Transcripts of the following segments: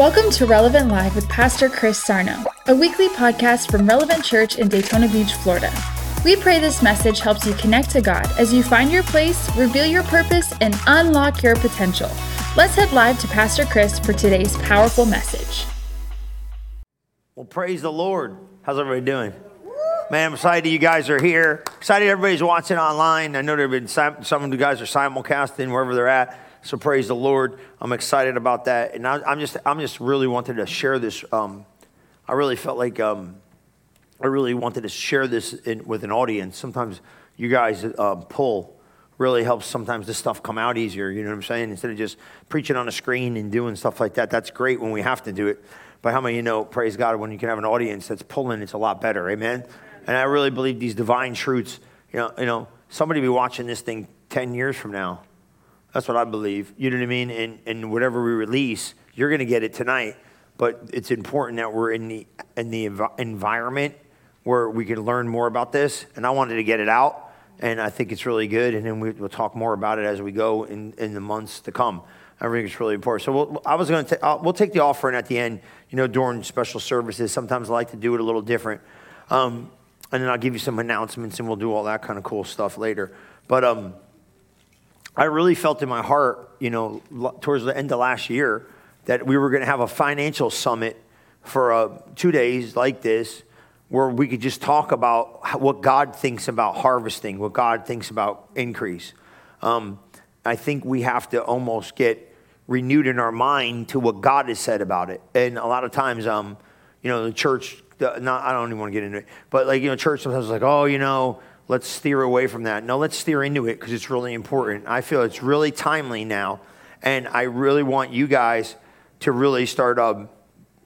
Welcome to Relevant Live with Pastor Chris Sarno, a weekly podcast from Relevant Church in Daytona Beach, Florida. We pray this message helps you connect to God as you find your place, reveal your purpose, and unlock your potential. Let's head live to Pastor Chris for today's powerful message. Well, praise the Lord. How's everybody doing? Man, I'm excited you guys are here. Excited everybody's watching online. I know there have been some, some of you guys are simulcasting wherever they're at. So praise the Lord. I'm excited about that. And I, am just, I'm just really wanted to share this. Um, I really felt like um, I really wanted to share this in, with an audience. Sometimes you guys uh, pull really helps sometimes this stuff come out easier. You know what I'm saying? Instead of just preaching on a screen and doing stuff like that. That's great when we have to do it. But how many you know, praise God, when you can have an audience that's pulling, it's a lot better. Amen. And I really believe these divine truths, you know, you know, somebody be watching this thing 10 years from now. That's what I believe. You know what I mean? And, and whatever we release, you're going to get it tonight. But it's important that we're in the, in the env- environment where we can learn more about this. And I wanted to get it out. And I think it's really good. And then we, will talk more about it as we go in, in the months to come. I think it's really important. So we'll, I was going to uh, we'll take the offering at the end. You know, during special services, sometimes I like to do it a little different. Um, and then I'll give you some announcements and we'll do all that kind of cool stuff later. But um, I really felt in my heart, you know, towards the end of last year, that we were going to have a financial summit for uh, two days like this, where we could just talk about what God thinks about harvesting, what God thinks about increase. Um, I think we have to almost get renewed in our mind to what God has said about it. And a lot of times, um, you know, the church not, I don't even want to get into it, but like, you know, church sometimes is like, oh, you know, let's steer away from that. No, let's steer into it because it's really important. I feel it's really timely now. And I really want you guys to really start um,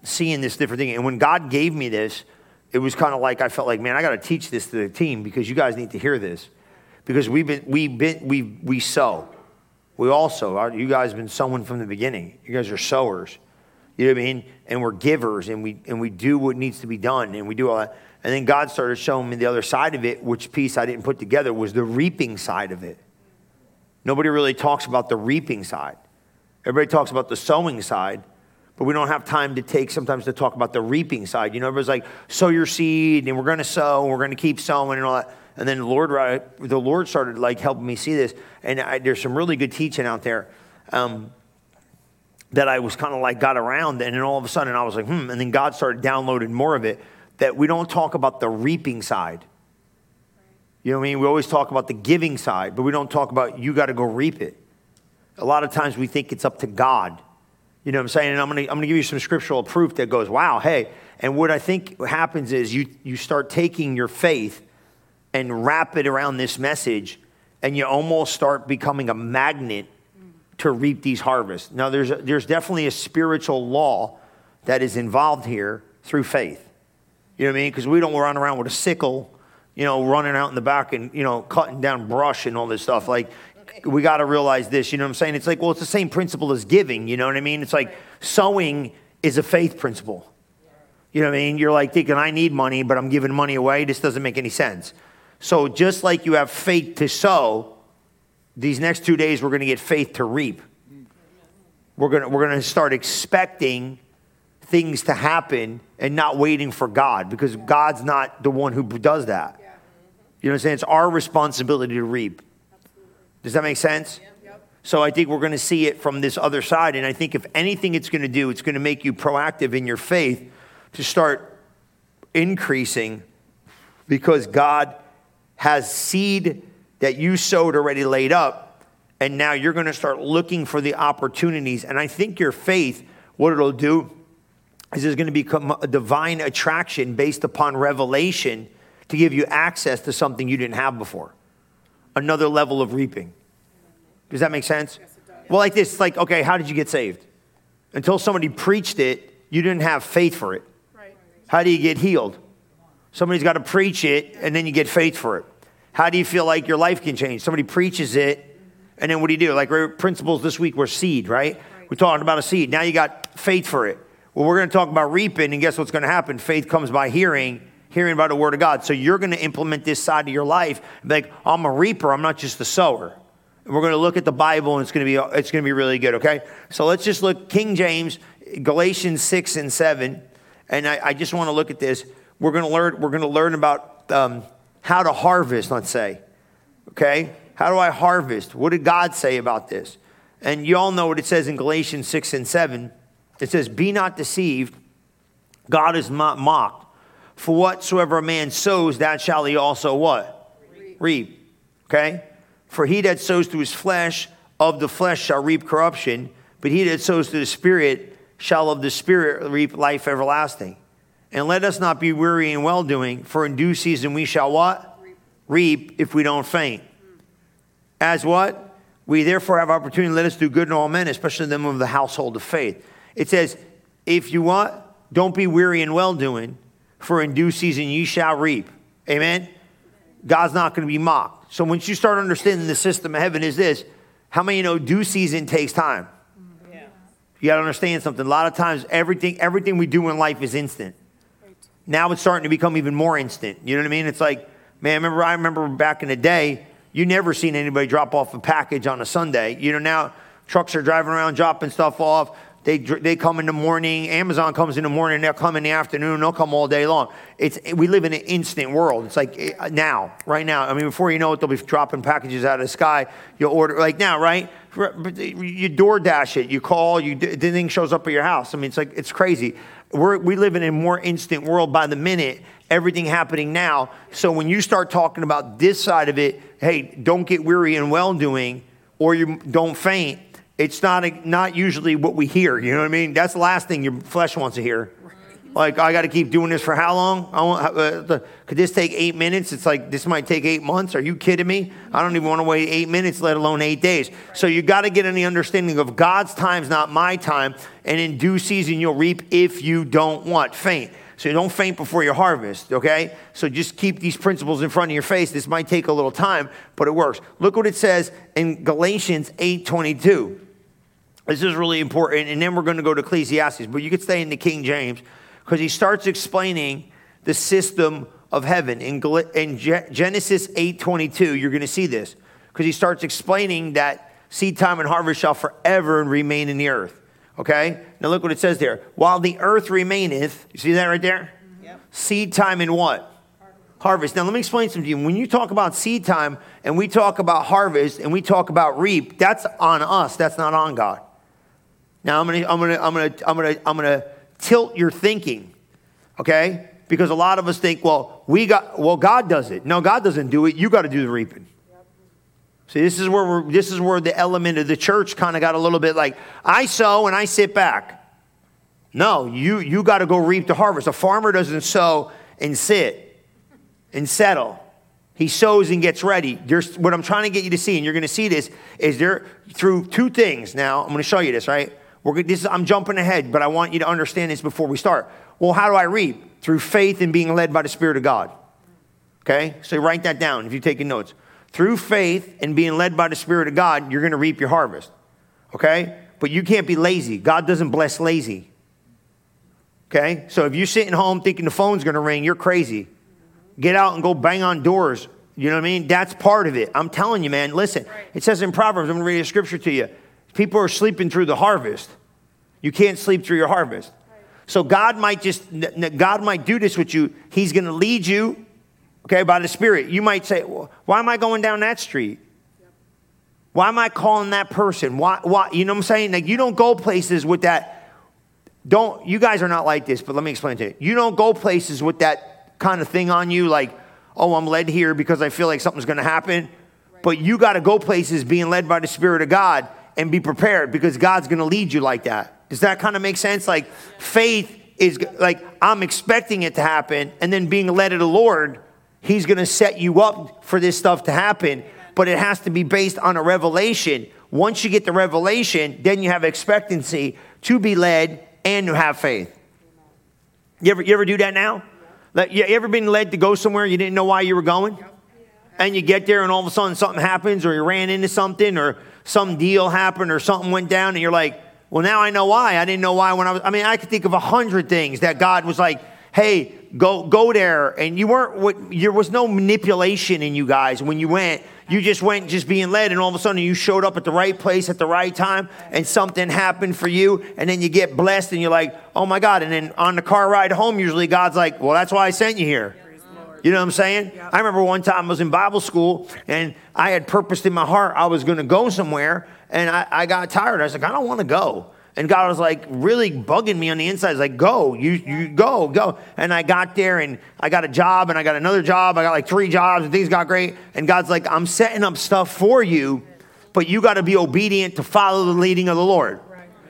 seeing this different thing. And when God gave me this, it was kind of like I felt like, man, I got to teach this to the team because you guys need to hear this. Because we've been, we've been, we, we sow. We also, you guys have been sowing from the beginning. You guys are sowers. You know what I mean? And we're givers and we, and we do what needs to be done and we do all that. And then God started showing me the other side of it, which piece I didn't put together was the reaping side of it. Nobody really talks about the reaping side. Everybody talks about the sowing side, but we don't have time to take sometimes to talk about the reaping side. You know, everybody's like, sow your seed and we're going to sow and we're going to keep sowing and all that. And then the Lord, the Lord started like helping me see this. And I, there's some really good teaching out there. Um, that I was kind of like got around, and then all of a sudden I was like, hmm, and then God started downloading more of it that we don't talk about the reaping side. You know what I mean? We always talk about the giving side, but we don't talk about you got to go reap it. A lot of times we think it's up to God. You know what I'm saying? And I'm going to I'm going to give you some scriptural proof that goes, wow, hey. And what I think happens is you, you start taking your faith and wrap it around this message, and you almost start becoming a magnet to reap these harvests. Now, there's, a, there's definitely a spiritual law that is involved here through faith. You know what I mean? Because we don't run around with a sickle, you know, running out in the back and, you know, cutting down brush and all this stuff. Like, we got to realize this, you know what I'm saying? It's like, well, it's the same principle as giving, you know what I mean? It's like sowing is a faith principle. You know what I mean? You're like thinking, I need money, but I'm giving money away. This doesn't make any sense. So, just like you have faith to sow, these next two days, we're going to get faith to reap. We're going to, we're going to start expecting things to happen and not waiting for God because God's not the one who does that. You know what I'm saying? It's our responsibility to reap. Does that make sense? So I think we're going to see it from this other side. And I think if anything it's going to do, it's going to make you proactive in your faith to start increasing because God has seed that you sowed already laid up, and now you're going to start looking for the opportunities. And I think your faith, what it'll do is there's going to become a divine attraction based upon revelation to give you access to something you didn't have before. Another level of reaping. Does that make sense? Yes, well, like this, like, okay, how did you get saved? Until somebody preached it, you didn't have faith for it. Right. How do you get healed? Somebody's got to preach it, and then you get faith for it. How do you feel like your life can change? Somebody preaches it, and then what do you do? Like principles this week were seed, right? right. We're talking about a seed. Now you got faith for it. Well, we're going to talk about reaping, and guess what's going to happen? Faith comes by hearing, hearing about the word of God. So you're going to implement this side of your life. Like, I'm a reaper, I'm not just a sower. And we're going to look at the Bible, and it's going to be it's going to be really good. Okay, so let's just look. King James Galatians 6 and 7, and I, I just want to look at this. We're going to learn, we're going to learn about um, how to harvest, let's say. Okay? How do I harvest? What did God say about this? And you all know what it says in Galatians 6 and 7. It says, Be not deceived, God is not mocked. For whatsoever a man sows, that shall he also what? Reap. reap. Okay? For he that sows to his flesh, of the flesh shall reap corruption, but he that sows to the Spirit shall of the Spirit reap life everlasting. And let us not be weary in well doing, for in due season we shall what? Reap, reap if we don't faint. As what? We therefore have opportunity, let us do good in all men, especially them of the household of faith. It says, if you want, Don't be weary in well doing, for in due season you shall reap. Amen? God's not going to be mocked. So once you start understanding the system of heaven is this, how many you know due season takes time? Yeah. You got to understand something. A lot of times everything everything we do in life is instant. Right. Now it's starting to become even more instant. You know what I mean? It's like, man, I remember I remember back in the day, you never seen anybody drop off a package on a Sunday. You know, now trucks are driving around dropping stuff off. They, they come in the morning. Amazon comes in the morning. They'll come in the afternoon. They'll come all day long. It's, we live in an instant world. It's like eh, now, right now. I mean, before you know it, they'll be dropping packages out of the sky. You'll order, like now, right? You DoorDash it. You call, you, the thing shows up at your house. I mean, it's like, it's crazy. We're, we live in a more instant world by the minute everything happening now. So when you start talking about this side of it, hey, don't get weary in well doing or you don't faint it's not, a, not usually what we hear. You know what I mean? That's the last thing your flesh wants to hear. Like, I got to keep doing this for how long? I want, uh, the, could this take eight minutes? It's like, this might take eight months. Are you kidding me? I don't even want to wait eight minutes, let alone eight days. So you got to get the understanding of God's time's not my time. And in due season, you'll reap if you don't want Faint. So don't faint before your harvest, okay? So just keep these principles in front of your face. This might take a little time, but it works. Look what it says in Galatians 8 22. This is really important. And then we're going to go to Ecclesiastes, but you could stay in the King James because he starts explaining the system of heaven. In, in Genesis 8.22, you're going to see this because he starts explaining that seed time and harvest shall forever remain in the earth. Okay? Now look what it says there. While the earth remaineth, you see that right there? Yep. Seed time and what? harvest. Now, let me explain something to you. When you talk about seed time and we talk about harvest and we talk about reap, that's on us. That's not on God. Now I'm gonna, I'm gonna, I'm gonna, I'm gonna, I'm gonna tilt your thinking, okay? Because a lot of us think, well, we got, well, God does it. No, God doesn't do it. You got to do the reaping. See, this is where we're, this is where the element of the church kind of got a little bit like, I sow and I sit back. No, you you got to go reap the harvest. A farmer doesn't sow and sit and settle. He sows and gets ready. There's, what I'm trying to get you to see, and you're going to see this, is there through two things. Now, I'm going to show you this, right? We're, this is, I'm jumping ahead, but I want you to understand this before we start. Well, how do I reap? Through faith and being led by the Spirit of God. Okay? So write that down if you're taking notes. Through faith and being led by the Spirit of God, you're going to reap your harvest. Okay? But you can't be lazy. God doesn't bless lazy. Okay? So if you're sitting home thinking the phone's going to ring, you're crazy. Get out and go bang on doors. You know what I mean? That's part of it. I'm telling you, man. Listen, it says in Proverbs, I'm going to read a scripture to you. People are sleeping through the harvest. You can't sleep through your harvest. So God might just, God might do this with you. He's going to lead you, okay, by the Spirit. You might say, well, why am I going down that street? Why am I calling that person? Why, why, you know what I'm saying? Like, you don't go places with that. Don't, you guys are not like this, but let me explain to you. You don't go places with that kind of thing on you, like, oh, I'm led here because I feel like something's going to happen. Right. But you got to go places being led by the Spirit of God and be prepared because God's going to lead you like that. Does that kind of make sense? Like faith is like I'm expecting it to happen and then being led of the Lord, he's going to set you up for this stuff to happen, but it has to be based on a revelation. Once you get the revelation, then you have expectancy to be led and to have faith. You ever, you ever do that now? You ever been led to go somewhere you didn't know why you were going? And you get there and all of a sudden something happens or you ran into something or some deal happened or something went down and you're like, well, now I know why. I didn't know why when I was, I mean, I could think of a hundred things that God was like, hey, go, go there. And you weren't, what, there was no manipulation in you guys when you went. You just went just being led, and all of a sudden you showed up at the right place at the right time, and something happened for you, and then you get blessed, and you're like, oh my God. And then on the car ride home, usually God's like, well, that's why I sent you here. You know what I'm saying? Yeah. I remember one time I was in Bible school and I had purposed in my heart I was going to go somewhere and I, I got tired. I was like, I don't want to go. And God was like really bugging me on the inside. He's like, go, you, you go, go. And I got there and I got a job and I got another job. I got like three jobs and things got great. And God's like, I'm setting up stuff for you, but you got to be obedient to follow the leading of the Lord.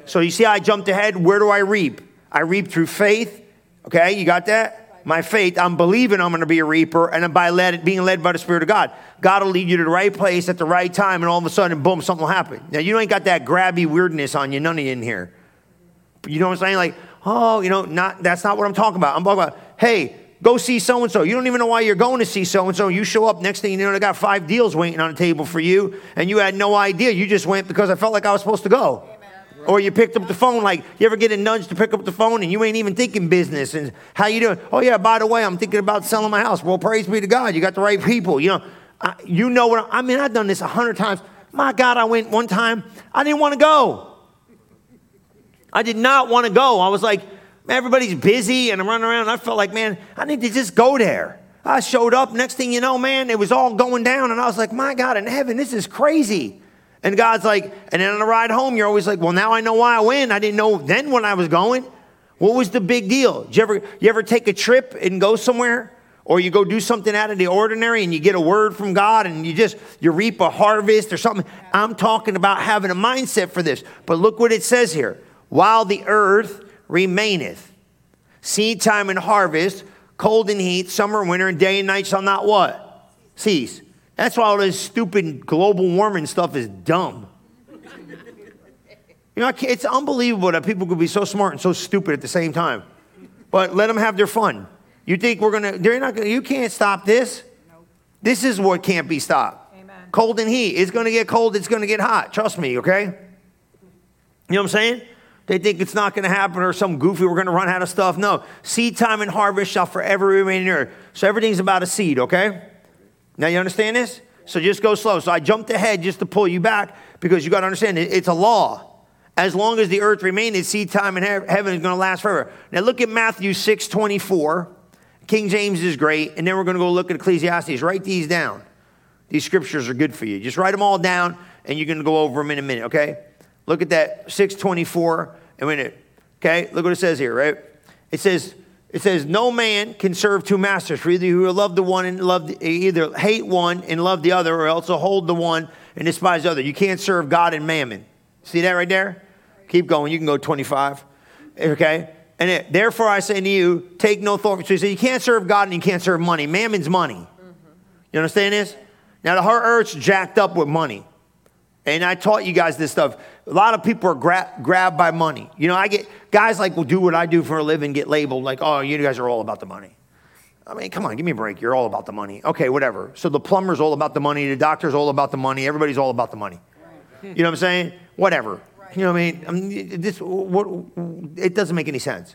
So you see, I jumped ahead. Where do I reap? I reap through faith. Okay, you got that? My faith, I'm believing I'm going to be a reaper, and by led, being led by the Spirit of God. God will lead you to the right place at the right time, and all of a sudden, boom, something will happen. Now, you ain't got that grabby weirdness on you, none of you in here. You know what I'm saying? Like, oh, you know, not that's not what I'm talking about. I'm talking about, hey, go see so and so. You don't even know why you're going to see so and so. You show up, next thing you know, they got five deals waiting on the table for you, and you had no idea. You just went because I felt like I was supposed to go. Or you picked up the phone, like you ever get a nudge to pick up the phone and you ain't even thinking business and how you doing? Oh yeah, by the way, I'm thinking about selling my house. Well, praise be to God, you got the right people. You know, I, you know what? I mean, I've done this a hundred times. My God, I went one time. I didn't want to go. I did not want to go. I was like, everybody's busy and I'm running around. I felt like, man, I need to just go there. I showed up. Next thing you know, man, it was all going down, and I was like, my God in heaven, this is crazy. And God's like, and then on the ride home, you're always like, well, now I know why I win. I didn't know then when I was going. What was the big deal? Did you ever, you ever take a trip and go somewhere? Or you go do something out of the ordinary and you get a word from God and you just, you reap a harvest or something. I'm talking about having a mindset for this. But look what it says here. While the earth remaineth, seed time and harvest, cold and heat, summer and winter, and day and night shall not what? Cease. That's why all this stupid global warming stuff is dumb. You know, it's unbelievable that people could be so smart and so stupid at the same time. But let them have their fun. You think we're gonna? They're not gonna. You can't stop this. This is what can't be stopped. Amen. Cold and heat. It's gonna get cold. It's gonna get hot. Trust me. Okay. You know what I'm saying? They think it's not going to happen or some goofy, we're going to run out of stuff. No. Seed time and harvest shall forever remain in earth. So everything's about a seed, okay? Now you understand this? So just go slow. So I jumped ahead just to pull you back because you got to understand it, it's a law. As long as the earth remains, seed time in heaven is going to last forever. Now look at Matthew 6 24. King James is great. And then we're going to go look at Ecclesiastes. Write these down. These scriptures are good for you. Just write them all down and you're going to go over them in a minute, okay? Look at that 624 a minute. Okay? Look what it says here, right? It says, it says, No man can serve two masters, for either you will love the one and love the, either hate one and love the other, or else hold the one and despise the other. You can't serve God and mammon. See that right there? Keep going. You can go 25. Okay? And it, therefore I say to you, take no thought. So you, say you can't serve God and you can't serve money. Mammon's money. Mm-hmm. You understand this? Now the whole earth's jacked up with money. And I taught you guys this stuff. A lot of people are gra- grabbed by money. You know, I get guys like will do what I do for a living, get labeled like, oh, you guys are all about the money. I mean, come on, give me a break. You're all about the money. Okay, whatever. So the plumber's all about the money, the doctor's all about the money, everybody's all about the money. You know what I'm saying? Whatever. You know what I mean? I mean this, what, it doesn't make any sense.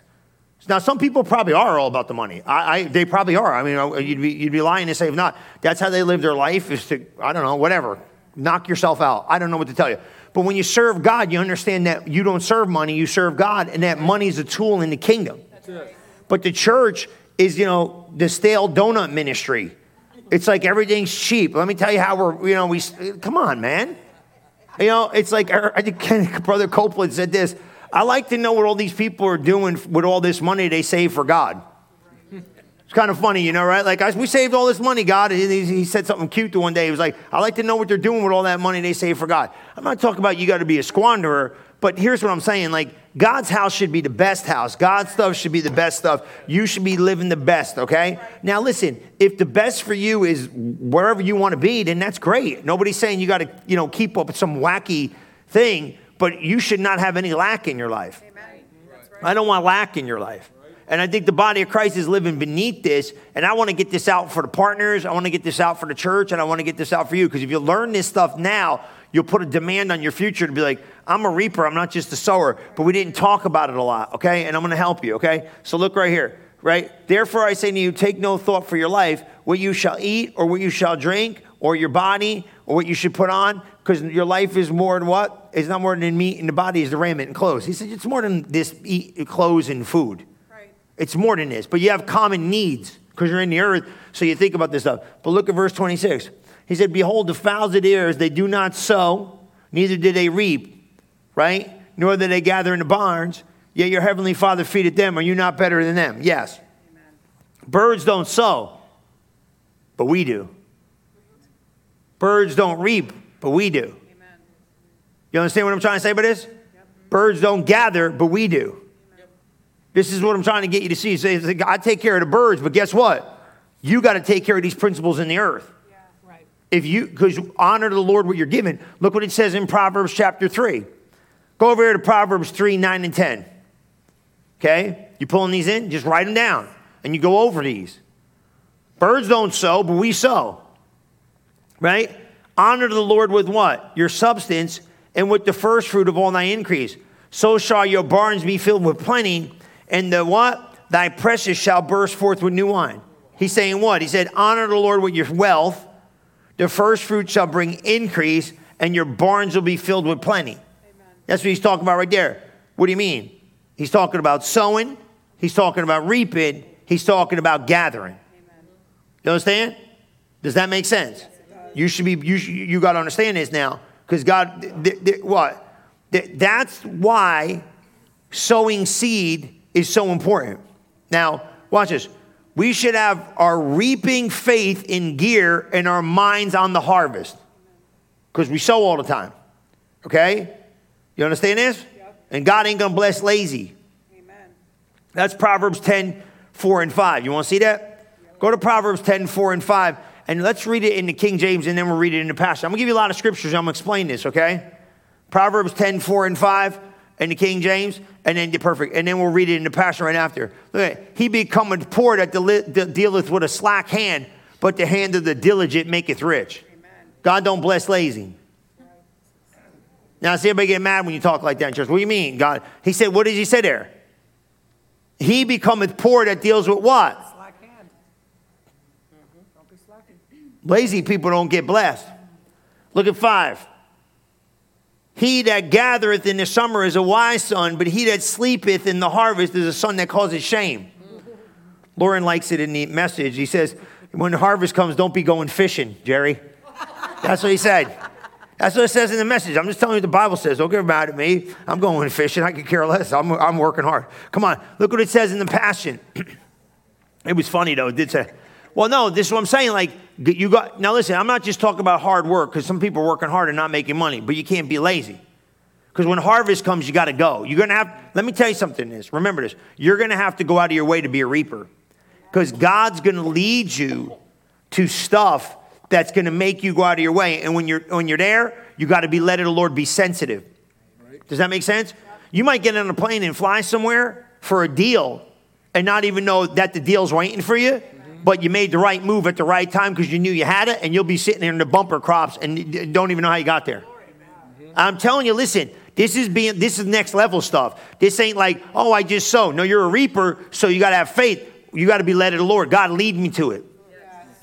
Now, some people probably are all about the money. I, I, they probably are. I mean, uh, you'd be, you'd be lying to say if not. That's how they live their life is to, I don't know, whatever knock yourself out. I don't know what to tell you. But when you serve God, you understand that you don't serve money, you serve God, and that money is a tool in the kingdom. But the church is, you know, the stale donut ministry. It's like everything's cheap. Let me tell you how we're, you know, we, come on, man. You know, it's like, er, I think Brother Copeland said this. I like to know what all these people are doing with all this money they save for God. It's kind of funny, you know, right? Like, we saved all this money, God. He said something cute to one day. He was like, I like to know what they're doing with all that money they save for God. I'm not talking about you got to be a squanderer, but here's what I'm saying. Like, God's house should be the best house. God's stuff should be the best stuff. You should be living the best, okay? Now, listen, if the best for you is wherever you want to be, then that's great. Nobody's saying you got to, you know, keep up with some wacky thing, but you should not have any lack in your life. I don't want lack in your life. And I think the body of Christ is living beneath this. And I want to get this out for the partners. I want to get this out for the church. And I want to get this out for you. Because if you learn this stuff now, you'll put a demand on your future to be like, I'm a reaper. I'm not just a sower. But we didn't talk about it a lot. Okay. And I'm going to help you. Okay. So look right here. Right. Therefore, I say to you, take no thought for your life, what you shall eat or what you shall drink or your body or what you should put on because your life is more than what? It's not more than meat and the body is the raiment and clothes. He said it's more than this eat, clothes and food. It's more than this, but you have common needs because you're in the earth, so you think about this stuff. But look at verse 26. He said, Behold, the fowls of the air, they do not sow, neither do they reap, right? Nor do they gather in the barns, yet your heavenly Father feedeth them. Are you not better than them? Yes. Amen. Birds don't sow, but we do. Birds don't reap, but we do. Amen. You understand what I'm trying to say by this? Yep. Birds don't gather, but we do. This is what I'm trying to get you to see. Say, I take care of the birds, but guess what? You got to take care of these principles in the earth. Yeah, right. If you, because honor the Lord what you're given. Look what it says in Proverbs chapter 3. Go over here to Proverbs 3, 9, and 10. Okay? You pulling these in? Just write them down. And you go over these. Birds don't sow, but we sow right? Honor the Lord with what? Your substance and with the first fruit of all thy increase. So shall your barns be filled with plenty, and the what? Thy precious shall burst forth with new wine. He's saying what? He said, Honor the Lord with your wealth. The first fruit shall bring increase, and your barns will be filled with plenty. Amen. That's what he's talking about right there. What do you mean? He's talking about sowing, he's talking about reaping, he's talking about gathering. Amen. You understand? Does that make sense? You should be, you, you got to understand this now. Because God, th- th- what? Th- that's why sowing seed is so important. Now, watch this. We should have our reaping faith in gear and our minds on the harvest. Because we sow all the time. Okay? You understand this? Yep. And God ain't going to bless lazy. Amen. That's Proverbs 10, 4 and 5. You want to see that? Yep. Go to Proverbs 10, 4 and 5. And let's read it in the King James and then we'll read it in the Passion. I'm going to give you a lot of scriptures. I'm going to explain this, okay? Proverbs 10, 4 and 5 in the King James, and then the perfect. And then we'll read it in the Passion right after. Look at He becometh poor that dealeth with a slack hand, but the hand of the diligent maketh rich. Amen. God don't bless lazy. Now, see everybody get mad when you talk like that in church. What do you mean, God? He said, what did he say there? He becometh poor that deals with what? Slack hand. Mm-hmm. Don't be slacking. Lazy people don't get blessed. Look at five. He that gathereth in the summer is a wise son, but he that sleepeth in the harvest is a son that causes shame. Lauren likes it in the message. He says, when the harvest comes, don't be going fishing, Jerry. That's what he said. That's what it says in the message. I'm just telling you what the Bible says. Don't get mad at me. I'm going fishing. I could care less. I'm, I'm working hard. Come on. Look what it says in the Passion. it was funny, though. It did say, well, no, this is what I'm saying. Like, you got, now listen, I'm not just talking about hard work because some people are working hard and not making money, but you can't be lazy. Because when harvest comes, you got to go. You're going to have, let me tell you something this. Remember this. You're going to have to go out of your way to be a reaper. Because God's going to lead you to stuff that's going to make you go out of your way. And when you're, when you're there, you got to be led of the Lord, be sensitive. Does that make sense? You might get on a plane and fly somewhere for a deal and not even know that the deal's waiting for you but you made the right move at the right time because you knew you had it, and you'll be sitting there in the bumper crops and don't even know how you got there. I'm telling you, listen, this is being this is next level stuff. This ain't like, oh, I just sow. No, you're a reaper, so you gotta have faith. You gotta be led of the Lord. God lead me to it.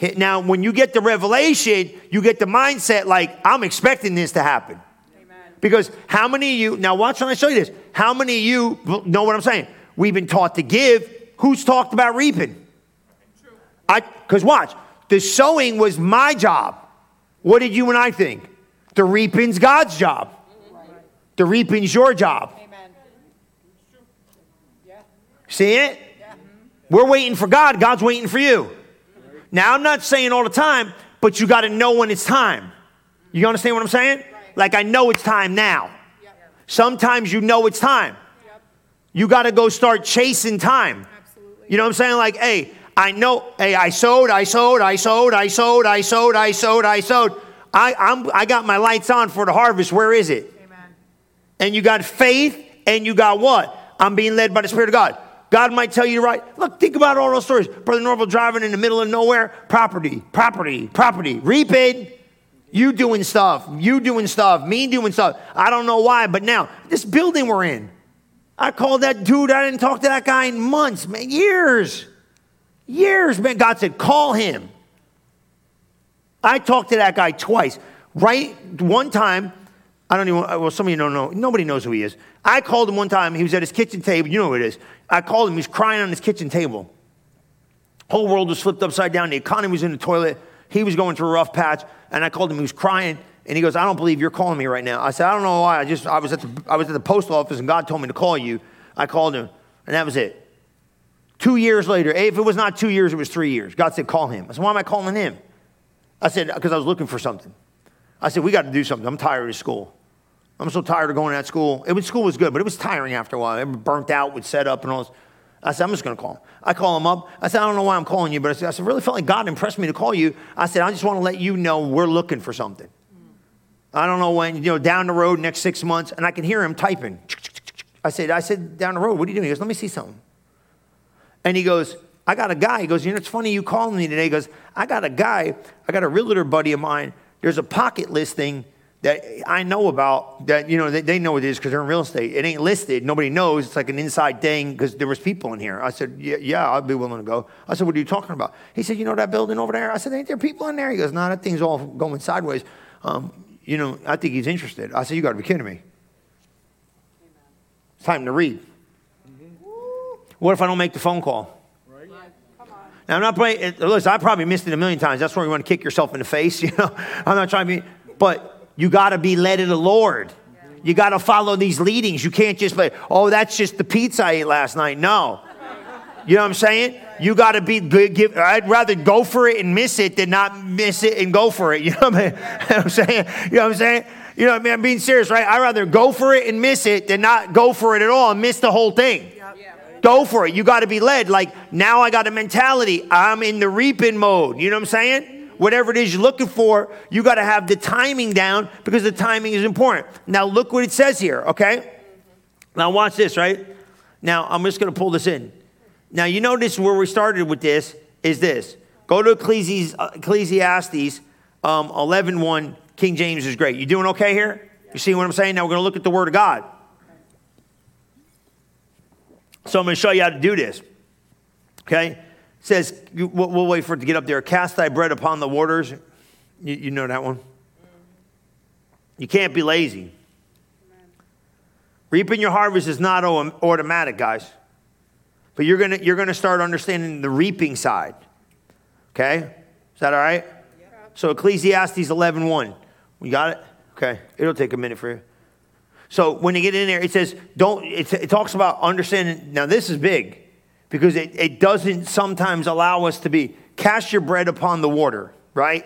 Yes. Now, when you get the revelation, you get the mindset like, I'm expecting this to happen. Amen. Because how many of you, now watch when I show you this, how many of you know what I'm saying? We've been taught to give. Who's talked about reaping? I because watch, the sowing was my job. What did you and I think? The reaping's God's job. The reaping's your job. See it? We're waiting for God, God's waiting for you. Now, I'm not saying all the time, but you got to know when it's time. You understand what I'm saying? Like, I know it's time now. Sometimes you know it's time. You got to go start chasing time. You know what I'm saying? Like, hey, I know, hey, I sowed, I sowed, I sowed, I sowed, I sowed, I sowed, I sowed. I, I'm, I got my lights on for the harvest. Where is it? Amen. And you got faith and you got what? I'm being led by the Spirit of God. God might tell you to write. Look, think about all those stories. Brother Norvel driving in the middle of nowhere, property, property, property, repaid. You doing stuff, you doing stuff, me doing stuff. I don't know why, but now, this building we're in, I called that dude, I didn't talk to that guy in months, man, years. Years, man. God said, call him. I talked to that guy twice. Right one time, I don't even, well, some of you don't know. Nobody knows who he is. I called him one time. He was at his kitchen table. You know who it is. I called him. He was crying on his kitchen table. Whole world was flipped upside down. The economy was in the toilet. He was going through a rough patch. And I called him. He was crying. And he goes, I don't believe you're calling me right now. I said, I don't know why. I just, I was at the, I was at the post office and God told me to call you. I called him. And that was it. Two years later, if it was not two years, it was three years. God said, call him. I said, why am I calling him? I said, because I was looking for something. I said, we got to do something. I'm tired of school. I'm so tired of going to that school. It was, school was good, but it was tiring after a while. It burnt out with setup and all this. I said, I'm just going to call him. I call him up. I said, I don't know why I'm calling you, but I said, I said, really felt like God impressed me to call you. I said, I just want to let you know we're looking for something. I don't know when, you know, down the road, next six months, and I can hear him typing. I said, I said, down the road, what are you doing? He goes, let me see something. And he goes, I got a guy. He goes, you know, it's funny you calling me today. He goes, I got a guy, I got a realtor buddy of mine. There's a pocket listing that I know about that, you know, they, they know what it is because they're in real estate. It ain't listed. Nobody knows. It's like an inside thing because there was people in here. I said, yeah, yeah, I'd be willing to go. I said, what are you talking about? He said, you know that building over there? I said, ain't there people in there? He goes, no, that thing's all going sideways. Um, you know, I think he's interested. I said, you got to be kidding me. It's time to read. What if I don't make the phone call? Now, I'm not playing, listen, I probably missed it a million times. That's where you want to kick yourself in the face, you know? I'm not trying to be, but you got to be led of the Lord. You got to follow these leadings. You can't just say, oh, that's just the pizza I ate last night. No. You know what I'm saying? You got to be good. Give, I'd rather go for it and miss it than not miss it and go for it. You know what, I mean? you know what I'm saying? You know what I'm saying? You know what I mean? I'm being serious, right? I'd rather go for it and miss it than not go for it at all and miss the whole thing. Go for it. You got to be led. Like now I got a mentality. I'm in the reaping mode. You know what I'm saying? Whatever it is you're looking for, you got to have the timing down because the timing is important. Now look what it says here, okay? Now watch this, right? Now I'm just going to pull this in. Now you notice where we started with this is this. Go to Ecclesiastes, Ecclesiastes um, 11 1. King James is great. You doing okay here? You see what I'm saying? Now we're going to look at the Word of God. So I'm going to show you how to do this. Okay? It says, we'll, wait for it to get up there. Cast thy bread upon the waters. You, you know that one? You can't be lazy. Reaping your harvest is not automatic, guys. But you're going you're gonna start understanding the reaping side. Okay? Is that all right? Yeah. So Ecclesiastes 11.1. 1. You got it? Okay. It'll take a minute for you. So when you get in there, it says, don't, it, it talks about understanding. Now, this is big because it, it doesn't sometimes allow us to be cast your bread upon the water, right?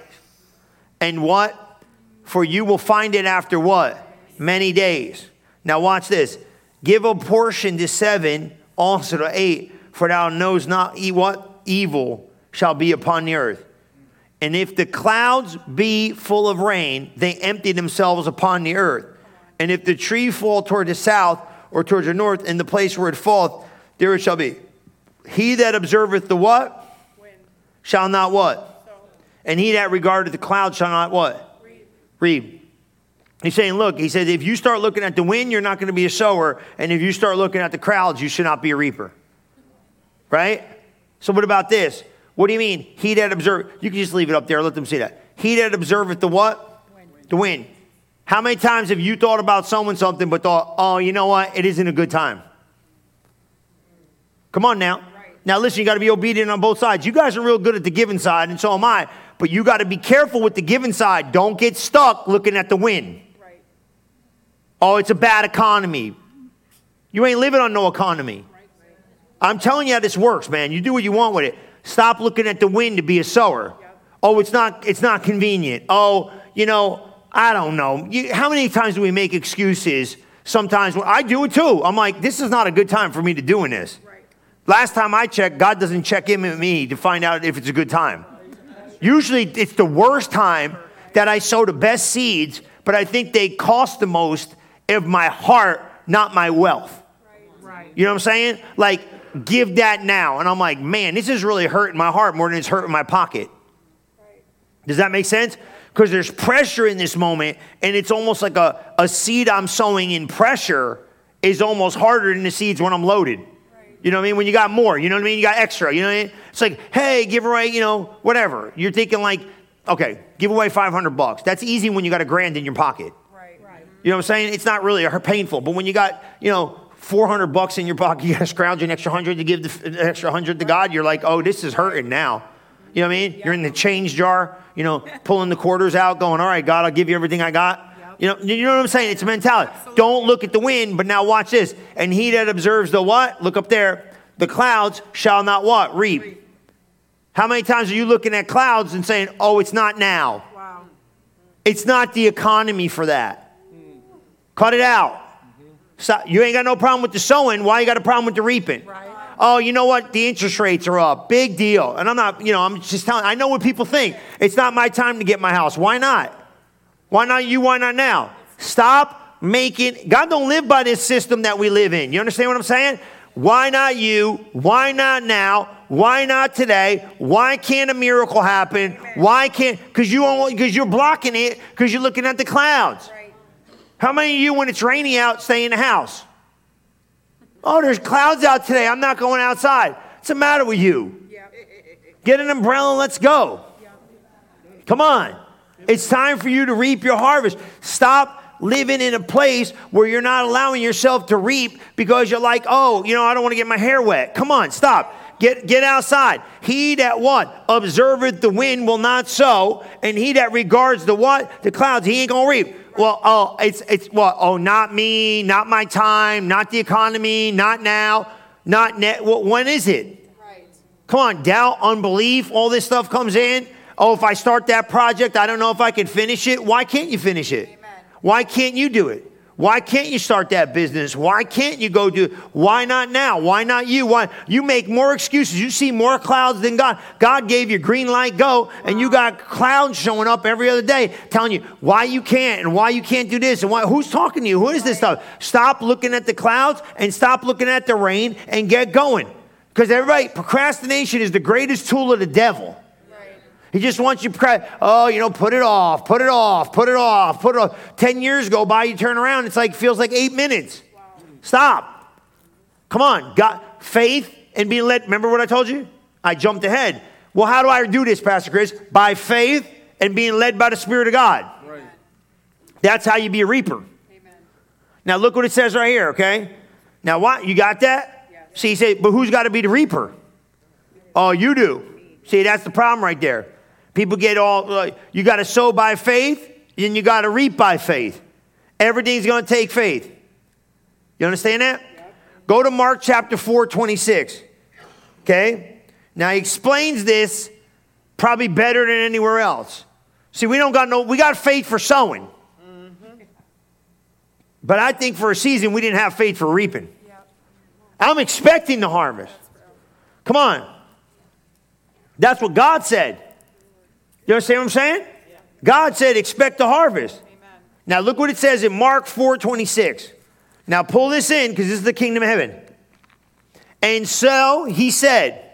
And what? For you will find it after what? Many days. Now, watch this. Give a portion to seven, also to eight, for thou knows not what evil shall be upon the earth. And if the clouds be full of rain, they empty themselves upon the earth. And if the tree fall toward the south or towards the north, in the place where it falleth, there it shall be. He that observeth the what? Wind. Shall not what? Sow. And he that regardeth the cloud shall not what? Read. Read. He's saying, look, he says, if you start looking at the wind, you're not going to be a sower. And if you start looking at the crowds, you should not be a reaper. Right? So what about this? What do you mean? He that observe, you can just leave it up there, let them see that. He that observeth the what? Wind. The wind. How many times have you thought about someone something but thought, oh, you know what? It isn't a good time? Come on now. Now, listen, you got to be obedient on both sides. You guys are real good at the giving side, and so am I. But you got to be careful with the giving side. Don't get stuck looking at the win. Right. Oh, it's a bad economy. You ain't living on no economy. Right. I'm telling you how this works, man. You do what you want with it. Stop looking at the wind to be a sower. Yep. Oh, it's not. It's not convenient. Oh, you know I don't know. You, how many times do we make excuses? Sometimes when, I do it too. I'm like, this is not a good time for me to doing this. Right. Last time I checked, God doesn't check in with me to find out if it's a good time. Usually it's the worst time that I sow the best seeds, but I think they cost the most of my heart, not my wealth. Right. You know what I'm saying? Like, give that now. And I'm like, man, this is really hurting my heart more than it's hurting my pocket. Does that make sense? Because there's pressure in this moment, and it's almost like a, a seed I'm sowing in pressure is almost harder than the seeds when I'm loaded. You know what I mean? When you got more, you know what I mean? You got extra, you know what I mean? It's like, hey, give away, you know, whatever. You're thinking like, Okay, give away 500 bucks. That's easy when you got a grand in your pocket. Right. Right. You know what I'm saying? It's not really painful. But when you got, you know, 400 bucks in your pocket, you got to scrounge an extra 100 to give the, the extra 100 to God, you're like, oh, this is hurting now. You know what I mean? You're in the change jar, you know, pulling the quarters out, going, all right, God, I'll give you everything I got. You know, you know what I'm saying? It's a mentality. Don't look at the wind, but now watch this. And he that observes the what? Look up there. The clouds shall not what? Reap. How many times are you looking at clouds and saying, oh, it's not now? Wow. It's not the economy for that. Hmm. Cut it out. Stop. You ain't got no problem with the sowing. Why you got a problem with the reaping? Right. Oh, you know what? The interest rates are up. Big deal. And I'm not, you know, I'm just telling, I know what people think. It's not my time to get my house. Why not? Why not you? Why not now? Stop making, God don't live by this system that we live in. You understand what I'm saying? Why not you? Why not now? Why not today? Why can't a miracle happen? Why can't? Because you want. because you're blocking it because you're looking at the clouds. How many of you, when it's rainy out, stay in the house? Oh, there's clouds out today. I'm not going outside. What's the matter with you? Get an umbrella and let's go. Come on. It's time for you to reap your harvest. Stop living in a place where you're not allowing yourself to reap because you're like, oh, you know, I don't want to get my hair wet. Come on, stop. Get, get outside. He that what? Observeth the wind will not sow, and he that regards the what? The clouds, he ain't gonna reap. Well, oh, it's it's what? Oh, not me, not my time, not the economy, not now, not net. Well, when is it? Right. Come on, doubt, unbelief, all this stuff comes in. Oh, if I start that project, I don't know if I can finish it. Why can't you finish it? Amen. Why can't you do it? Why can't you start that business? Why can't you go do Why not now? Why not you? Why you make more excuses? You see more clouds than God. God gave you green light go and you got clouds showing up every other day telling you why you can't and why you can't do this and why who's talking to you? Who is this stuff? Stop looking at the clouds and stop looking at the rain and get going. Because everybody procrastination is the greatest tool of the devil. He just wants you, to pray, oh, you know, put it off, put it off, put it off, put it off. Ten years go by, you turn around, it's like, feels like eight minutes. Stop. Come on. Got faith and being led. Remember what I told you? I jumped ahead. Well, how do I do this, Pastor Chris? By faith and being led by the Spirit of God. Right. That's how you be a reaper. Amen. Now, look what it says right here, okay? Now, what? You got that? Yes. See, you say, but who's got to be the reaper? Oh, you do. See, that's the problem right there. People get all, uh, you got to sow by faith, and you got to reap by faith. Everything's going to take faith. You understand that? Go to Mark chapter 4, 26. Okay? Now, he explains this probably better than anywhere else. See, we don't got no, we got faith for sowing. But I think for a season, we didn't have faith for reaping. Yeah. I'm expecting the harvest. Come on. That's what God said. You understand what I'm saying? God said, expect the harvest. Amen. Now look what it says in Mark 4 26. Now pull this in because this is the kingdom of heaven. And so he said,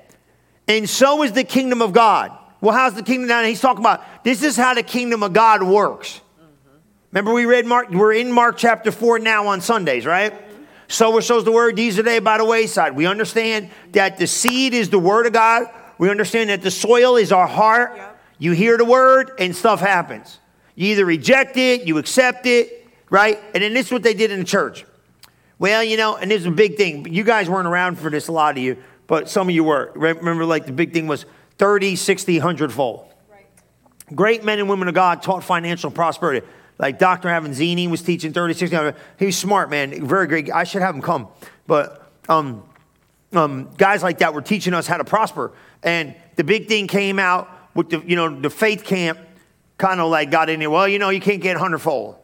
and so is the kingdom of God. Well, how's the kingdom now? He's talking about this is how the kingdom of God works. Mm-hmm. Remember, we read Mark, we're in Mark chapter 4 now on Sundays, right? Mm-hmm. So Sower sows the word, these are they by the wayside. We understand that the seed is the word of God. We understand that the soil is our heart. You hear the word and stuff happens. You either reject it, you accept it, right? And then this is what they did in the church. Well, you know, and this is a big thing. You guys weren't around for this, a lot of you, but some of you were. Remember, like the big thing was 30, 60, 100 fold. Right. Great men and women of God taught financial prosperity. Like Dr. Avanzini was teaching 30, 60. 100. He's smart, man. Very great. I should have him come. But um, um, guys like that were teaching us how to prosper. And the big thing came out with the, you know, the faith camp kind of like got in there. Well, you know, you can't get hundredfold,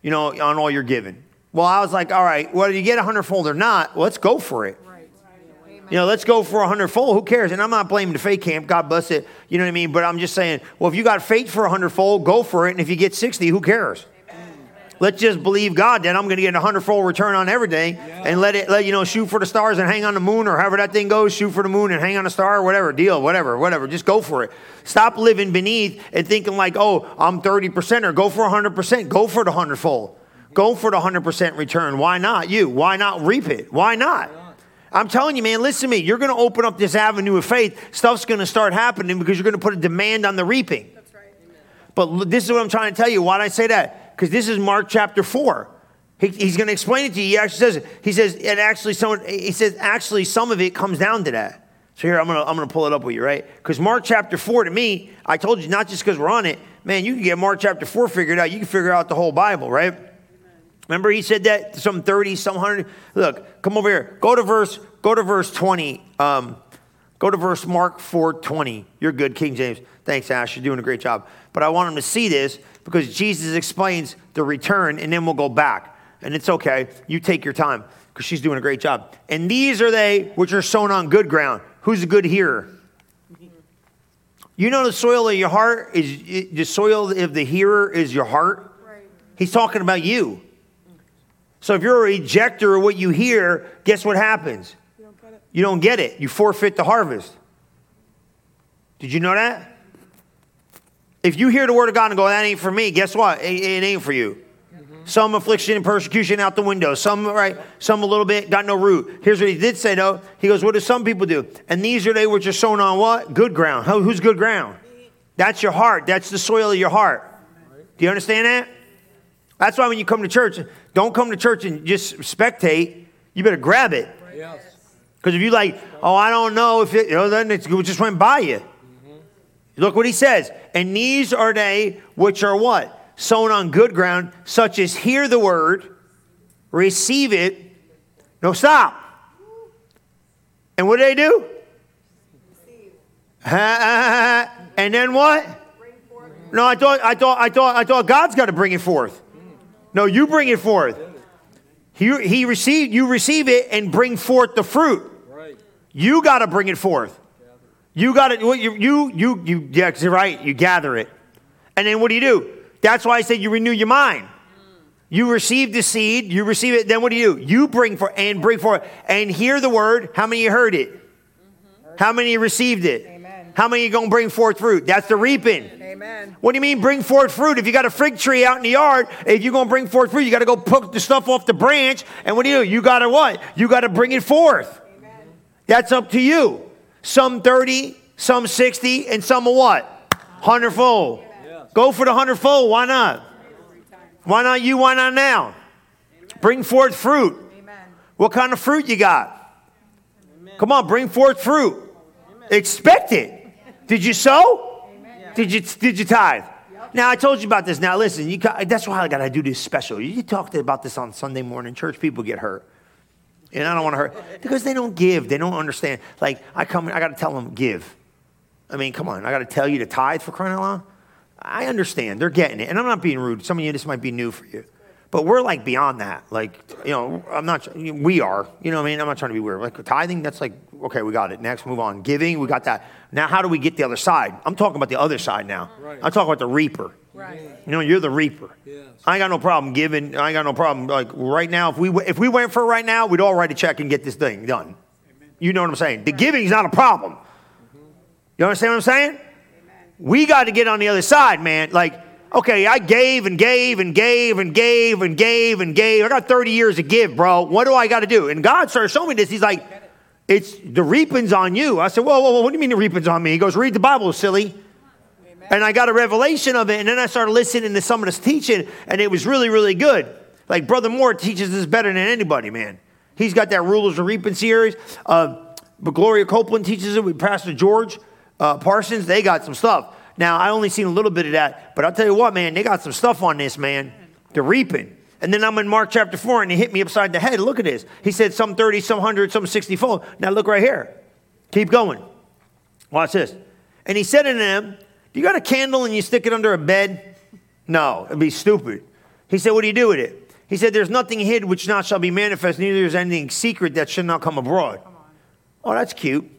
you know, on all you're giving. Well, I was like, all right, whether you get a hundredfold or not, let's go for it. Right. You know, let's go for a hundredfold. Who cares? And I'm not blaming the faith camp. God bless it. You know what I mean? But I'm just saying, well, if you got faith for a hundredfold, go for it. And if you get 60, who cares? Let's just believe God that I'm going to get a hundredfold return on everything and let it, let you know, shoot for the stars and hang on the moon or however that thing goes, shoot for the moon and hang on a star or whatever, deal, whatever, whatever. Just go for it. Stop living beneath and thinking like, oh, I'm 30% or go for 100%. Go for the hundredfold. Go for the 100% return. Why not you? Why not reap it? Why not? I'm telling you, man, listen to me. You're going to open up this avenue of faith. Stuff's going to start happening because you're going to put a demand on the reaping. That's right. But this is what I'm trying to tell you. Why did I say that? Because this is Mark chapter 4. He, he's going to explain it to you. He actually says, he says, and actually, someone, he says, actually, some of it comes down to that. So here, I'm going to, I'm going to pull it up with you, right? Because Mark chapter 4, to me, I told you, not just because we're on it, man, you can get Mark chapter 4 figured out. You can figure out the whole Bible, right? Remember he said that some 30, some 100. Look, come over here. Go to verse, go to verse 20. Um, go to verse Mark 4, 20. You're good, King James. Thanks, Ash. You're doing a great job. But I want him to see this because Jesus explains the return and then we'll go back. And it's okay. You take your time because she's doing a great job. And these are they which are sown on good ground. Who's a good hearer? You know the soil of your heart is the soil of the hearer is your heart. Right. He's talking about you. So if you're a rejecter of what you hear, guess what happens? You don't get it. You, don't get it. you forfeit the harvest. Did you know that? If you hear the word of God and go, that ain't for me, guess what? It, it ain't for you. Some affliction and persecution out the window. Some, right, some a little bit, got no root. Here's what he did say though. He goes, What do some people do? And these are they which are sown on what? Good ground. Who's good ground? That's your heart. That's the soil of your heart. Do you understand that? That's why when you come to church, don't come to church and just spectate. You better grab it. Yes. Because if you like, oh, I don't know if it, you know, then it just went by you. Look what he says. And these are they which are what? sown on good ground, such as hear the word, receive it. No, stop. And what do they do? and then what? No, I thought, I thought, I thought, I thought God's got to bring it forth. No, you bring it forth. He, he received, you receive it and bring forth the fruit. You got to bring it forth. You got to, you, you, you, you, yeah, you're right. You gather it. And then what do you do? That's why I said you renew your mind. You receive the seed, you receive it, then what do you do? You bring for and bring forth and hear the word. How many heard it? Mm-hmm. How many received it? Amen. How many are going to bring forth fruit? That's the reaping. Amen. What do you mean bring forth fruit? If you got a fig tree out in the yard, if you're going to bring forth fruit, you got to go poke the stuff off the branch. And what do you do? You got to what? You got to bring it forth. Amen. That's up to you. Some 30, some 60, and some of what? Hundredfold. Go for the hundredfold. Why not? Why not you? Why not now? Bring forth fruit. What kind of fruit you got? Come on, bring forth fruit. Expect it. Did you sow? Did you did you tithe? Now I told you about this. Now listen, you got, that's why I got to do this special. You talked about this on Sunday morning. Church people get hurt, and I don't want to hurt because they don't give. They don't understand. Like I come, I got to tell them give. I mean, come on, I got to tell you to tithe for crying out loud. I understand. They're getting it. And I'm not being rude. Some of you, this might be new for you. But we're like beyond that. Like, you know, I'm not, we are. You know what I mean? I'm not trying to be weird. Like tithing, that's like, okay, we got it. Next, move on. Giving, we got that. Now, how do we get the other side? I'm talking about the other side now. Right. I'm talking about the reaper. Right. You know, you're the reaper. Yes. I ain't got no problem giving. I ain't got no problem. Like right now, if we if we went for right now, we'd all write a check and get this thing done. Amen. You know what I'm saying? The right. giving is not a problem. Mm-hmm. You understand what I'm saying? We got to get on the other side, man. Like, okay, I gave and gave and gave and gave and gave and gave. I got 30 years to give, bro. What do I got to do? And God started showing me this. He's like, it's the reaping's on you. I said, whoa, whoa, whoa, what do you mean the reaping's on me? He goes, read the Bible, silly. And I got a revelation of it. And then I started listening to some of this teaching, and it was really, really good. Like, Brother Moore teaches this better than anybody, man. He's got that Rulers of Reaping series. Uh, but Gloria Copeland teaches it with Pastor George uh, Pearsons, they got some stuff. Now, I only seen a little bit of that, but I'll tell you what, man, they got some stuff on this, man. They're reaping. And then I'm in Mark chapter 4, and he hit me upside the head. Look at this. He said some 30, some 100, some 60 fold. Now, look right here. Keep going. Watch this. And he said to them, You got a candle and you stick it under a bed? No, it'd be stupid. He said, What do you do with it? He said, There's nothing hid which not shall be manifest, neither is anything secret that should not come abroad. Oh, that's cute.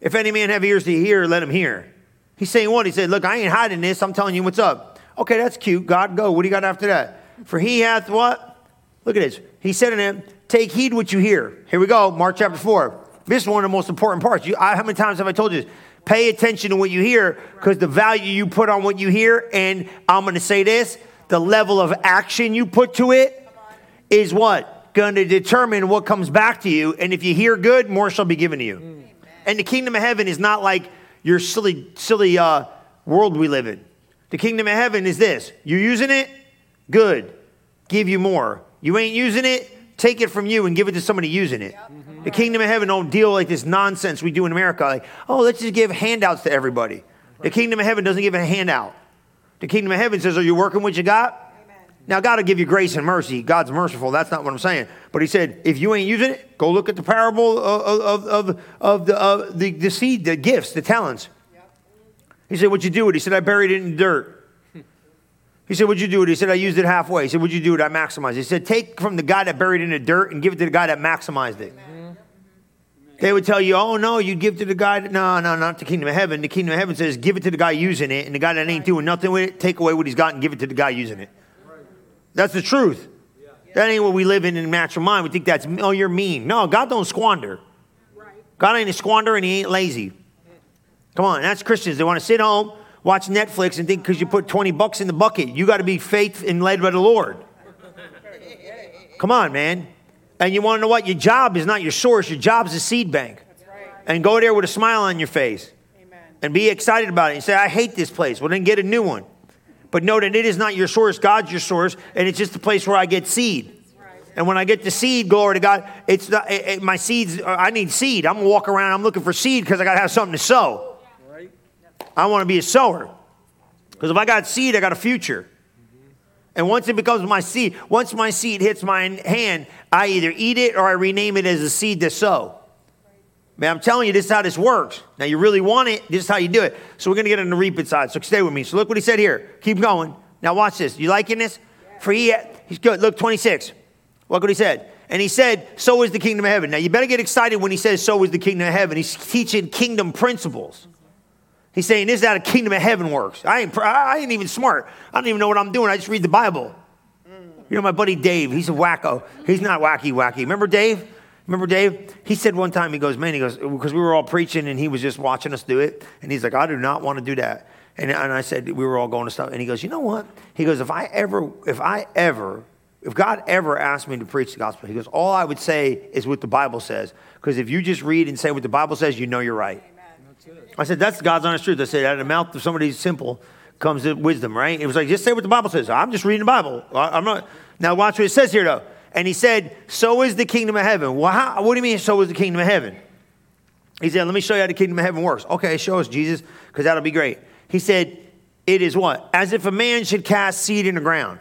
If any man have ears to hear, let him hear. He's saying what? He said, Look, I ain't hiding this. I'm telling you what's up. Okay, that's cute. God, go. What do you got after that? For he hath what? Look at this. He said to him, Take heed what you hear. Here we go, Mark chapter 4. This is one of the most important parts. You, I, how many times have I told you this? Pay attention to what you hear because the value you put on what you hear, and I'm going to say this the level of action you put to it is what? Going to determine what comes back to you. And if you hear good, more shall be given to you. And the kingdom of heaven is not like your silly, silly uh, world we live in. The kingdom of heaven is this you're using it? Good. Give you more. You ain't using it? Take it from you and give it to somebody using it. The kingdom of heaven don't deal like this nonsense we do in America. Like, oh, let's just give handouts to everybody. The kingdom of heaven doesn't give a handout. The kingdom of heaven says, Are you working what you got? Now, God will give you grace and mercy. God's merciful. That's not what I'm saying. But he said, if you ain't using it, go look at the parable of, of, of, of the, of the, the seed, the gifts, the talents. He said, What'd you do with it? He said, I buried it in dirt. He said, What'd you do with it? He said, I used it halfway. He said, What'd you do with it? I maximized it. He said, Take from the guy that buried it in the dirt and give it to the guy that maximized it. Amen. They would tell you, Oh, no, you give to the guy. That, no, no, not the kingdom of heaven. The kingdom of heaven says, Give it to the guy using it. And the guy that ain't doing nothing with it, take away what he's got and give it to the guy using it. That's the truth. That ain't what we live in in natural mind. We think that's, oh, you're mean. No, God don't squander. God ain't a squander and he ain't lazy. Come on, that's Christians. They want to sit home, watch Netflix, and think because you put 20 bucks in the bucket, you got to be faith and led by the Lord. Come on, man. And you want to know what? Your job is not your source, your job is a seed bank. And go there with a smile on your face. And be excited about it. And say, I hate this place. Well, then get a new one. But know that it is not your source, God's your source, and it's just the place where I get seed. And when I get the seed, glory to God, it's not, it, it, my seeds, I need seed. I'm gonna walk around, I'm looking for seed because I gotta have something to sow. Right. I wanna be a sower. Because if I got seed, I got a future. And once it becomes my seed, once my seed hits my hand, I either eat it or I rename it as a seed to sow. Man, I'm telling you, this is how this works. Now, you really want it, this is how you do it. So, we're going to get on the reaping side. So, stay with me. So, look what he said here. Keep going. Now, watch this. You liking this? For he, he's good. Look, 26. Look what he said. And he said, So is the kingdom of heaven. Now, you better get excited when he says, So is the kingdom of heaven. He's teaching kingdom principles. He's saying, This is how the kingdom of heaven works. I ain't, I ain't even smart. I don't even know what I'm doing. I just read the Bible. You know, my buddy Dave, he's a wacko. He's not wacky, wacky. Remember Dave? Remember Dave? He said one time, he goes, man, he goes, because we were all preaching and he was just watching us do it. And he's like, I do not want to do that. And, and I said, we were all going to stuff. And he goes, you know what? He goes, if I ever, if I ever, if God ever asked me to preach the gospel, he goes, all I would say is what the Bible says. Because if you just read and say what the Bible says, you know you're right. I said, that's God's honest truth. I said, out of the mouth of somebody simple comes wisdom, right? It was like, just say what the Bible says. I'm just reading the Bible. I'm not. Now watch what it says here, though. And he said, So is the kingdom of heaven. Well, how, what do you mean, so is the kingdom of heaven? He said, Let me show you how the kingdom of heaven works. Okay, show us, Jesus, because that'll be great. He said, It is what? As if a man should cast seed in the ground.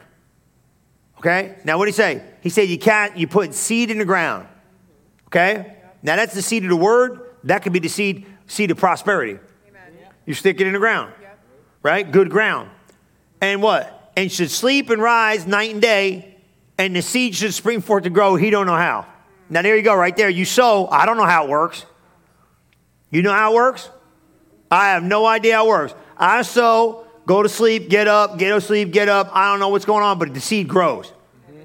Okay? Now, what did he say? He said, You can't, you put seed in the ground. Okay? Now, that's the seed of the word. That could be the seed, seed of prosperity. You stick it in the ground. Right? Good ground. And what? And should sleep and rise night and day and the seed should spring forth to grow. He don't know how. Mm. Now there you go, right there. You sow. I don't know how it works. You know how it works? I have no idea how it works. I sow, go to sleep, get up, get to sleep, get up. I don't know what's going on, but the seed grows.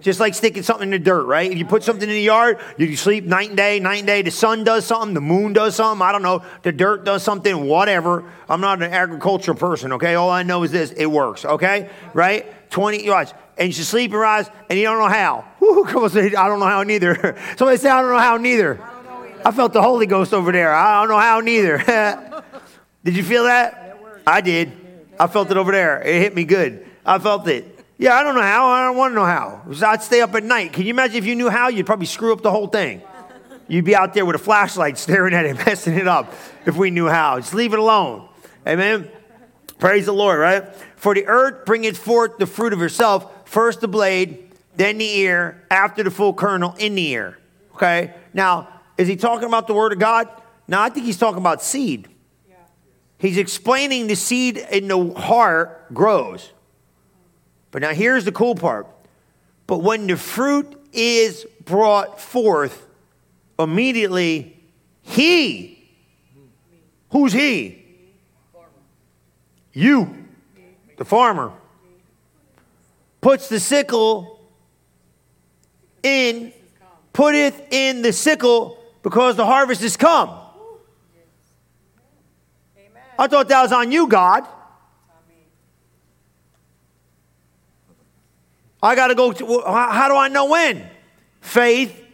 Just like sticking something in the dirt, right? If you put something in the yard, you sleep night and day, night and day. The sun does something, the moon does something. I don't know. The dirt does something, whatever. I'm not an agricultural person, okay? All I know is this it works, okay? Right? 20, watch and you should sleep and rise, and you don't know how. Woo, come on, say, I don't know how neither. Somebody say, I don't know how neither. I, I felt the Holy Ghost over there. I don't know how neither. did you feel that? I did. I felt it over there. It hit me good. I felt it. Yeah, I don't know how. I don't want to know how. I'd stay up at night. Can you imagine if you knew how? You'd probably screw up the whole thing. You'd be out there with a flashlight staring at it, messing it up if we knew how. Just leave it alone. Amen. Praise the Lord, right? For the earth bringeth forth the fruit of herself first the blade, then the ear, after the full kernel in the ear. Okay? Now, is he talking about the word of God? No, I think he's talking about seed. He's explaining the seed in the heart grows. But now here's the cool part. But when the fruit is brought forth, immediately he, who's he? You, the farmer puts the sickle in, putteth in the sickle because the harvest is come. I thought that was on you, God. I got to go. To, how do I know when? Faith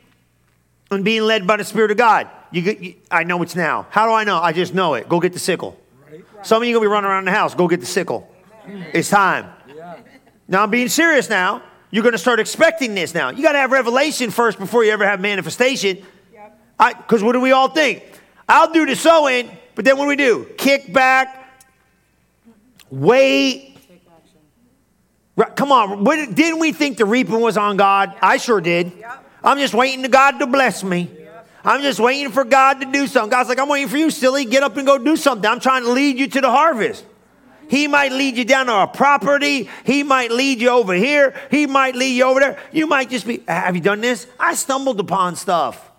and being led by the Spirit of God. You, you, I know it's now. How do I know? I just know it. Go get the sickle. Right. Some of you going to be running around the house. Go get the sickle. It's time. Now I'm being serious now. You're going to start expecting this now. You got to have revelation first before you ever have manifestation. Because what do we all think? I'll do the sowing, but then what do we do? Kick back, wait. Come on. What, didn't we think the reaping was on God? I sure did. I'm just waiting to God to bless me. I'm just waiting for God to do something. God's like, I'm waiting for you, silly. Get up and go do something. I'm trying to lead you to the harvest. He might lead you down to a property. He might lead you over here. He might lead you over there. You might just be, have you done this? I stumbled upon stuff.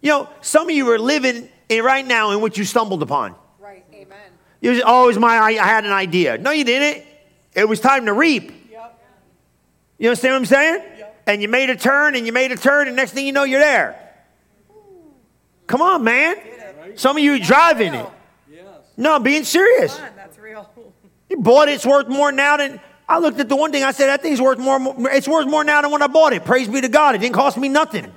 You know, some of you are living in right now in what you stumbled upon. Right, amen. You was, oh, it was my, I had an idea. No, you didn't. It was time to reap. Yep. You understand what I'm saying? And you made a turn and you made a turn, and next thing you know, you're there. Come on, man. Some of you driving it. No, I'm being serious. On, that's real. You bought it, it's worth more now than. I looked at the one thing, I said, that thing's worth more, it's worth more now than when I bought it. Praise be to God. It didn't cost me nothing.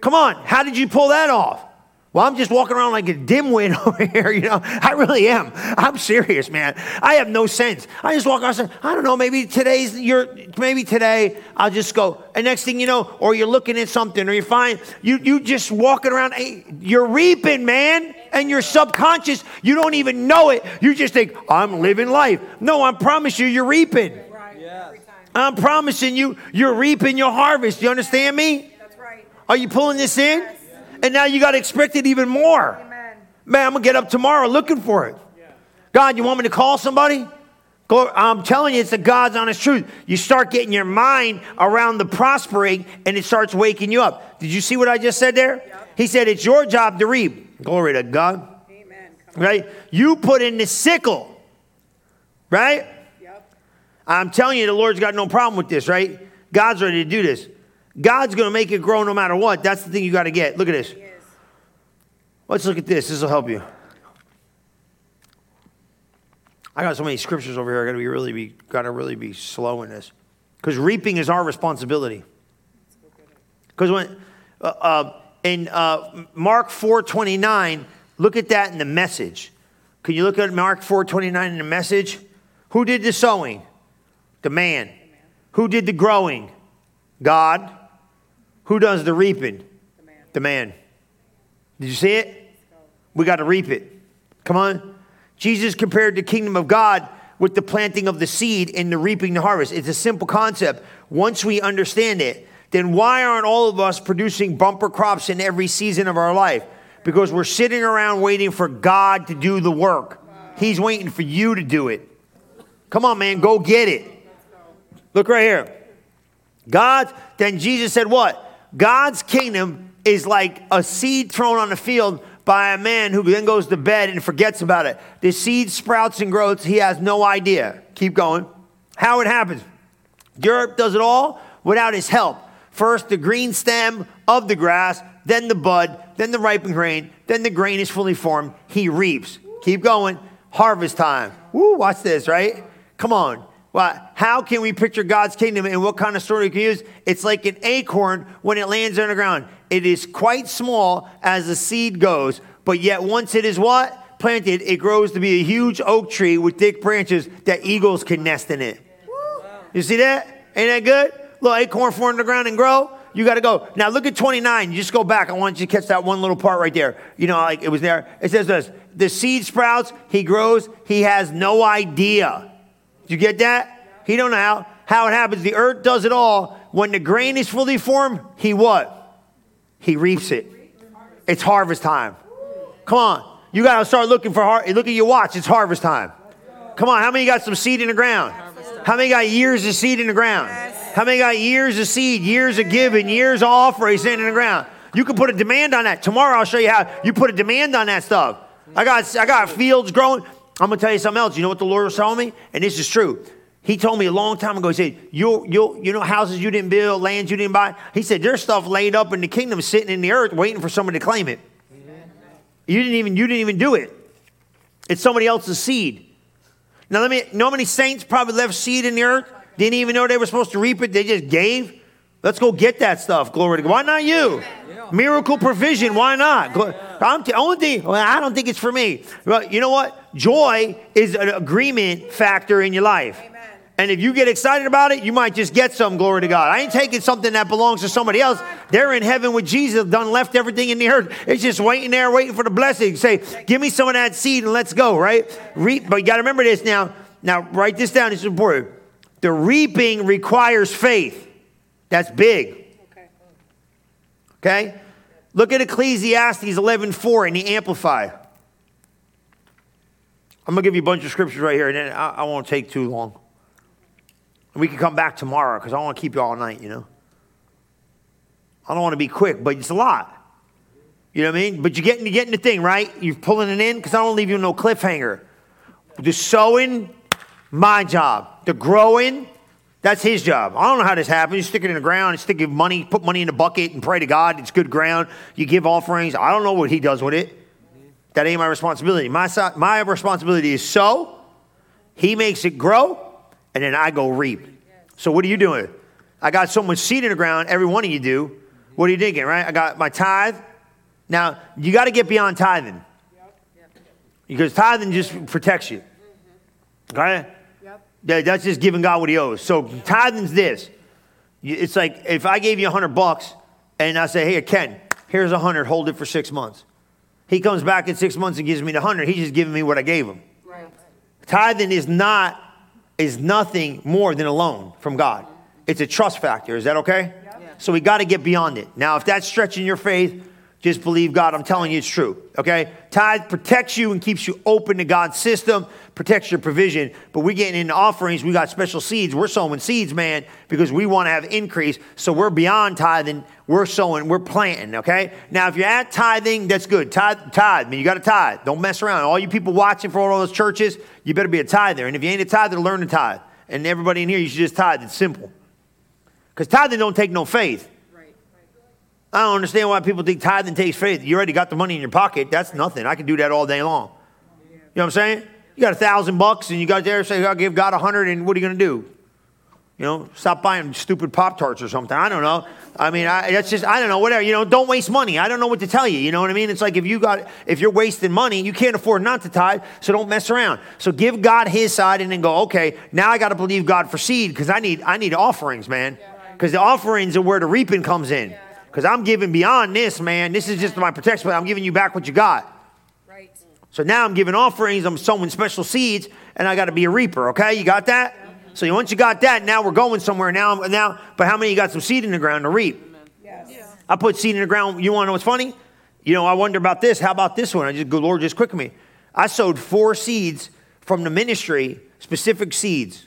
Come on, how did you pull that off? Well, I'm just walking around like a dimwit over here, you know. I really am. I'm serious, man. I have no sense. I just walk around and say, I don't know, maybe today's your maybe today I'll just go. And next thing you know, or you're looking at something, or you find you you just walking around, hey, you're reaping, man. And you're subconscious, you don't even know it. You just think, I'm living life. No, I promise you, you're reaping. Right. Every. I'm promising you, you're reaping your harvest. You understand me? That's right. Are you pulling this in? And now you got to expect it even more. Amen. Man, I'm going to get up tomorrow looking for it. God, you want me to call somebody? Go, I'm telling you, it's the God's honest truth. You start getting your mind around the prospering and it starts waking you up. Did you see what I just said there? He said, It's your job to reap. Glory to God. Amen. Right? You put in the sickle. Right? Yep. I'm telling you, the Lord's got no problem with this, right? God's ready to do this. God's going to make it grow no matter what. That's the thing you got to get. Look at this. Let's look at this. This will help you. I got so many scriptures over here. I got to be really be got to really be slow in this, because reaping is our responsibility. Because when uh, uh, in uh, Mark four twenty nine, look at that in the message. Can you look at Mark four twenty nine in the message? Who did the sowing? The man. Who did the growing? God. Who does the reaping? The man. The man. Did you see it? We got to reap it. Come on. Jesus compared the kingdom of God with the planting of the seed and the reaping the harvest. It's a simple concept. Once we understand it, then why aren't all of us producing bumper crops in every season of our life? Because we're sitting around waiting for God to do the work. He's waiting for you to do it. Come on, man, go get it. Look right here. God, then Jesus said what? God's kingdom is like a seed thrown on the field by a man who then goes to bed and forgets about it. The seed sprouts and grows. He has no idea. Keep going. How it happens. Europe does it all without his help. First, the green stem of the grass, then the bud, then the ripened grain, then the grain is fully formed. He reaps. Keep going. Harvest time. Woo, watch this, right? Come on. Well, how can we picture God's kingdom and what kind of story we can use? It's like an acorn when it lands on the ground. It is quite small as the seed goes, but yet once it is what? Planted, it grows to be a huge oak tree with thick branches that eagles can nest in it. You see that? Ain't that good? Little acorn form in the ground and grow. You got to go. Now look at 29. You just go back. I want you to catch that one little part right there. You know, like it was there. It says this the seed sprouts, he grows, he has no idea. You get that? He don't know how. How it happens. The earth does it all. When the grain is fully formed, he what? He reaps it. It's harvest time. Come on. You got to start looking for har- Look at your watch. It's harvest time. Come on. How many got some seed in the ground? How many got years of seed in the ground? How many got years of seed, years of giving, years of offering in the ground? You can put a demand on that. Tomorrow I'll show you how you put a demand on that stuff. I got I got fields growing. I'm gonna tell you something else. You know what the Lord was telling me? And this is true. He told me a long time ago, he said, you you you know, houses you didn't build, lands you didn't buy. He said, there's stuff laid up in the kingdom sitting in the earth waiting for somebody to claim it. You didn't even you didn't even do it. It's somebody else's seed. Now let me know how many saints probably left seed in the earth, didn't even know they were supposed to reap it, they just gave. Let's go get that stuff. Glory to God. Why not you? Miracle provision. Why not? Glo- I'm the only thing, well, I don't think it's for me. Well, you know what? Joy is an agreement factor in your life. Amen. And if you get excited about it, you might just get some glory to God. I ain't taking something that belongs to somebody else. They're in heaven with Jesus, done left everything in the earth. It's just waiting there, waiting for the blessing. Say, give me some of that seed and let's go, right? Reap, but you got to remember this now. Now, write this down. It's important. The reaping requires faith. That's big. Okay. Okay? Look at Ecclesiastes 11:4 in the Amplify. I'm gonna give you a bunch of scriptures right here, and then I, I won't take too long. And we can come back tomorrow because I want to keep you all night, you know. I don't want to be quick, but it's a lot. You know what I mean? But you're getting, you're getting the thing, right? You're pulling it in because I don't leave you no cliffhanger. The sowing, my job. The growing, that's his job. I don't know how this happens. You stick it in the ground, you stick your money, put money in the bucket and pray to God. It's good ground. You give offerings. I don't know what he does with it. That ain't my responsibility. My, my responsibility is sow. He makes it grow, and then I go reap. So what are you doing? I got so much seed in the ground, every one of you do. What are you thinking, right? I got my tithe. Now, you got to get beyond tithing. Because tithing just protects you. Okay? That's just giving God what he owes. So tithing's this. It's like if I gave you a hundred bucks and I say, hey, Ken, here's a hundred, hold it for six months. He comes back in six months and gives me the hundred. He's just giving me what I gave him. Right. Tithing is not, is nothing more than a loan from God. It's a trust factor. Is that okay? So we got to get beyond it. Now, if that's stretching your faith, just believe God. I'm telling you it's true. Okay? Tithe protects you and keeps you open to God's system, protects your provision. But we're getting into offerings. We got special seeds. We're sowing seeds, man, because we want to have increase. So we're beyond tithing. We're sowing, we're planting, okay? Now, if you're at tithing, that's good. Tithe, tithe. I mean, you got to tithe. Don't mess around. All you people watching for all those churches, you better be a tither. And if you ain't a tither, learn to tithe. And everybody in here, you should just tithe. It's simple. Because tithing don't take no faith. I don't understand why people think tithing takes faith. You already got the money in your pocket. That's nothing. I can do that all day long. You know what I'm saying? You got a thousand bucks and you got there say, I'll give God a hundred, and what are you going to do? You know, stop buying stupid Pop Tarts or something. I don't know. I mean, I, that's just, I don't know, whatever. You know, don't waste money. I don't know what to tell you. You know what I mean? It's like if you got, if you're wasting money, you can't afford not to tithe, so don't mess around. So give God his side and then go, okay, now I got to believe God for seed because I need, I need offerings, man. Because the offerings are where the reaping comes in. Because I'm giving beyond this, man. This is just my protection, but I'm giving you back what you got. Right. So now I'm giving offerings, I'm sowing special seeds, and I got to be a reaper. Okay, you got that? So once you got that, now we're going somewhere. Now, now, but how many of you got some seed in the ground to reap? Yes. I put seed in the ground. You want to know what's funny? You know, I wonder about this. How about this one? I just, good Lord, just quick me. I sowed four seeds from the ministry, specific seeds.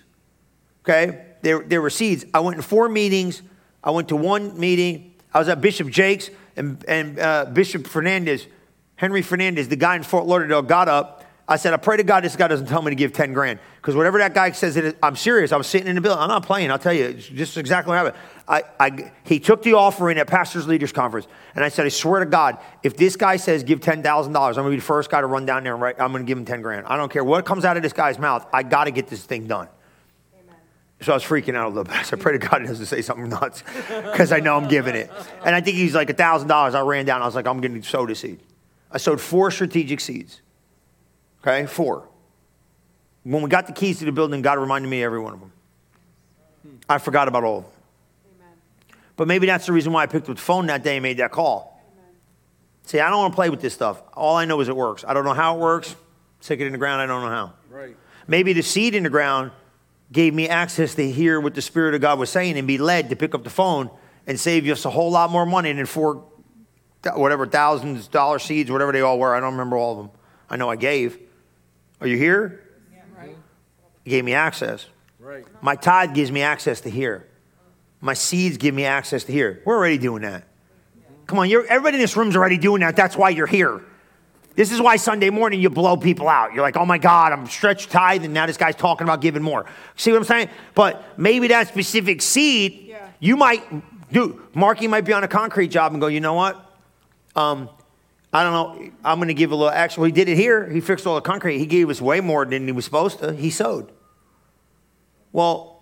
Okay, there, there were seeds. I went to four meetings. I went to one meeting. I was at Bishop Jakes, and, and uh, Bishop Fernandez, Henry Fernandez, the guy in Fort Lauderdale, got up. I said, I pray to God this guy doesn't tell me to give 10 grand. Because whatever that guy says, it is, I'm serious. I was sitting in the building. I'm not playing. I'll tell you. It's just exactly what happened. I, I, he took the offering at Pastors Leaders Conference. And I said, I swear to God, if this guy says give $10,000, I'm going to be the first guy to run down there and write, I'm going to give him 10 grand. I don't care what comes out of this guy's mouth. I got to get this thing done. So I was freaking out a little bit. So I pray to God he doesn't say something nuts because I know I'm giving it. And I think he's like $1,000. I ran down. I was like, I'm going to sow the seed. I sowed four strategic seeds. Okay, four. When we got the keys to the building, God reminded me of every one of them. I forgot about all of them. But maybe that's the reason why I picked up the phone that day and made that call. See, I don't want to play with this stuff. All I know is it works. I don't know how it works. Stick it in the ground, I don't know how. Right. Maybe the seed in the ground gave me access to hear what the Spirit of God was saying and be led to pick up the phone and save us a whole lot more money than four, whatever, thousands, dollar seeds, whatever they all were. I don't remember all of them. I know I gave. Are you here? Right. He gave me access. Right. My tithe gives me access to here. My seeds give me access to here. We're already doing that. Come on, you're, everybody in this room's already doing that. That's why you're here. This is why Sunday morning you blow people out. You're like, oh my God, I'm stretched tithe, and now this guy's talking about giving more. See what I'm saying? But maybe that specific seed, Yeah. you might do. Marky might be on a concrete job and go, you know what? Um, I don't know. I'm going to give a little extra. Well, he did it here. He fixed all the concrete. He gave us way more than he was supposed to. He sowed. Well,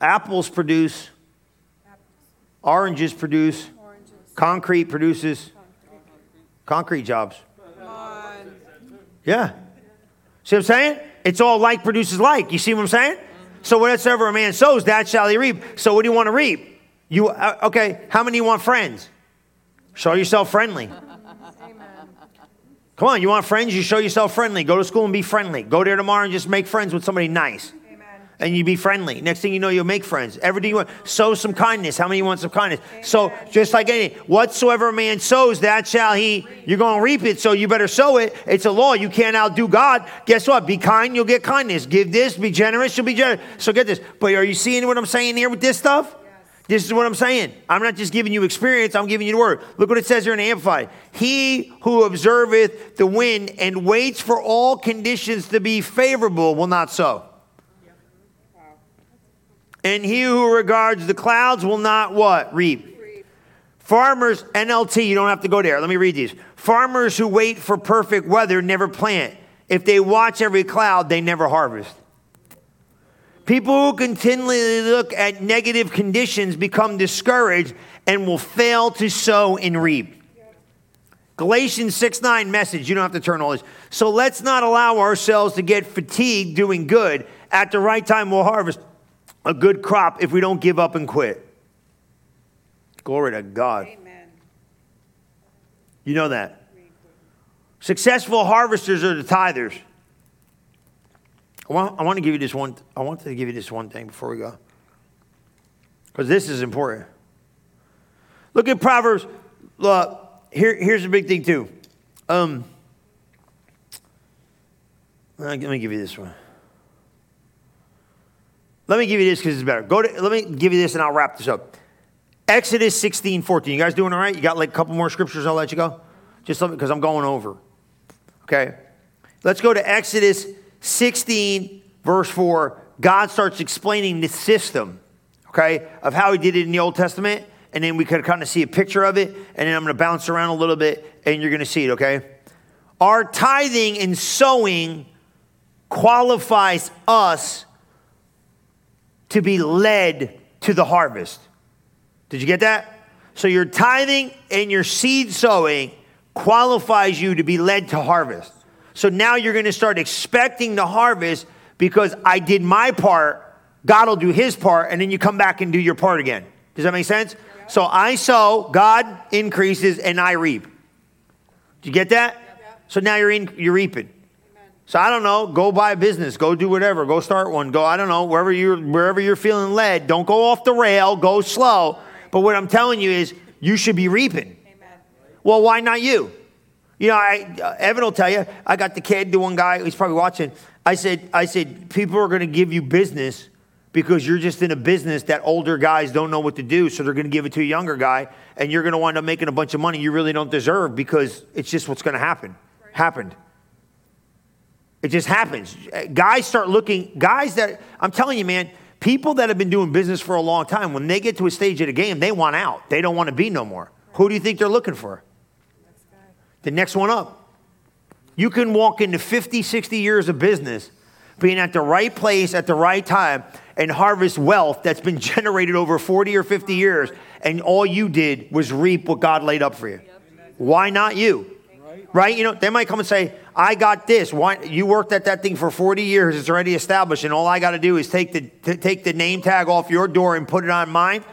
apples produce, oranges produce, Oranges. concrete produces. Concrete jobs. Yeah. See what I'm saying? It's all like produces like. You see what I'm saying? So whatsoever a man sows, that shall he reap. So what do you want to reap? You uh, okay? How many you want friends? Show yourself friendly. Come on, you want friends? You show yourself friendly. Go to school and be friendly. Go there tomorrow and just make friends with somebody nice. Amen. And you be friendly. Next thing you know, you'll make friends. Everything you want. Sow some kindness. How many want some kindness? So just like anything, whatsoever a man sows, that shall he. You're going to reap it. So you better sow it. It's a law. You can't outdo God. Guess what? Be kind, you'll get kindness. Give this. Be generous, you'll be generous. So get this. But are you seeing what I'm saying here with this stuff? This is what I'm saying. I'm not just giving you experience, I'm giving you the word. Look what it says here in Amplified. He who observeth the wind and waits for all conditions to be favorable will not sow. And he who regards the clouds will not what? Reap. Farmers, NLT, you don't have to go there. Let me read these. Farmers who wait for perfect weather never plant. If they watch every cloud, they never harvest. People who continually look at negative conditions become discouraged and will fail to sow and reap. Galatians 6 9 message, you don't have to turn all this. So let's not allow ourselves to get fatigued doing good. At the right time, we'll harvest a good crop if we don't give up and quit. Glory to God. Amen. You know that. Successful harvesters are the tithers. I want, I want to give you this one. I want to give you this one thing before we go, because this is important. Look at Proverbs. Look, here, here's the big thing too. Um, uh, let me give you this one. Let me give you this because it's better. Go to. Let me give you this, and I'll wrap this up. Exodus 16, 14. You guys doing all right? You got like a couple more scriptures. I'll let you go. Just because I'm going over. Okay. Let's go to Exodus 16, verse 4. God starts explaining the system, okay, of how he did it in the Old Testament. And then we could kind of see a picture of it. And then I'm going to bounce around a little bit and you're going to see it, okay? Our tithing and sowing qualifies us to be led to the harvest. Did you get that? So your tithing and your seed sowing qualifies you to be led to harvest. So now you're going to start expecting the harvest because I did my part, God will do his part, and then you come back and do your part again. Does that make sense? So I sow, God increases, and I reap. Did you get that? So now you're in, you're reaping. So I don't know, go buy a business, go do whatever, go start one, go, I don't know, wherever you're wherever you're feeling led, don't go off the rail, go slow. But what I'm telling you is you should be reaping. Amen. Well, why not you? You know, I, uh, Evan will tell you. I got the kid, the one guy, he's probably watching. I said, I said, people are going to give you business because you're just in a business that older guys don't know what to do, so they're going to give it to a younger guy, and you're going to wind up making a bunch of money you really don't deserve because it's just what's going to happen. Happened. It just happens. Guys start looking. Guys that I'm telling you, man. People that have been doing business for a long time, when they get to a stage of the game, they want out. They don't want to be no more. Who do you think they're looking for? the next one up. You can walk into 50, 60 years of business, being at the right place at the right time, and harvest wealth that's been generated over 40 or 50 years, and all you did was reap what God laid up for you. Why not you? Right? You know, they might come and say, I got this. Why you worked at that thing for 40 years, it's already established, and all I gotta do is take the t- take the name tag off your door and put it on mine.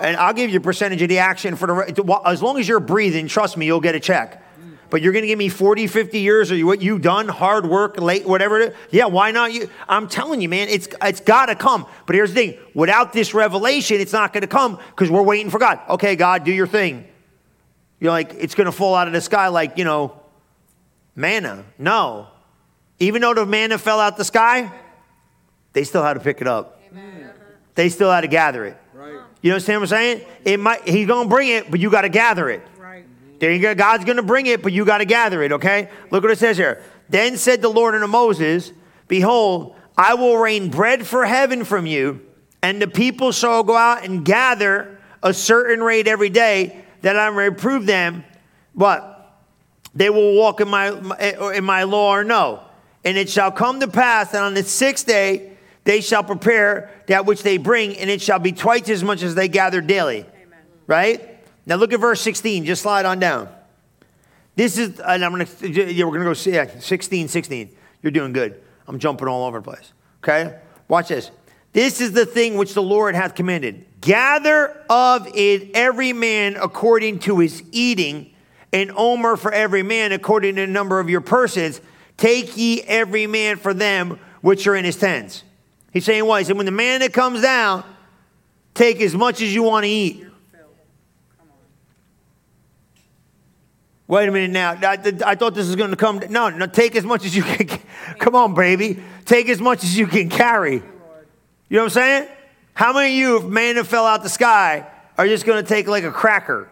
And I'll give you a percentage of the action for the as long as you're breathing, trust me, you'll get a check but you're going to give me 40, 50 years or what you've done, hard work, late, whatever. Yeah, why not you? I'm telling you, man, it's, it's got to come. But here's the thing without this revelation, it's not going to come because we're waiting for God. Okay, God, do your thing. You're like, it's going to fall out of the sky like, you know, manna. No. Even though the manna fell out the sky, they still had to pick it up. Amen. They still had to gather it. Right. You understand what I'm saying? It might, he's going to bring it, but you got to gather it. There you go. God's going to bring it, but you got to gather it, okay? Look what it says here. Then said the Lord unto Moses, Behold, I will rain bread for heaven from you, and the people shall go out and gather a certain rate every day, that I may reprove them. But they will walk in my, in my law or no. And it shall come to pass that on the sixth day they shall prepare that which they bring, and it shall be twice as much as they gather daily. Amen. Right? Now look at verse 16, just slide on down. This is, and I'm gonna, yeah, we're gonna go see, yeah, 16, 16. You're doing good. I'm jumping all over the place. Okay? Watch this. This is the thing which the Lord hath commanded. Gather of it every man according to his eating, an omer for every man according to the number of your persons. Take ye every man for them which are in his tents. He's saying what? He said, when the man that comes down, take as much as you want to eat. Wait a minute now. I, I thought this was going to come. No, no, take as much as you can. Come on, baby. Take as much as you can carry. You know what I'm saying? How many of you, if manna fell out the sky, are just going to take like a cracker?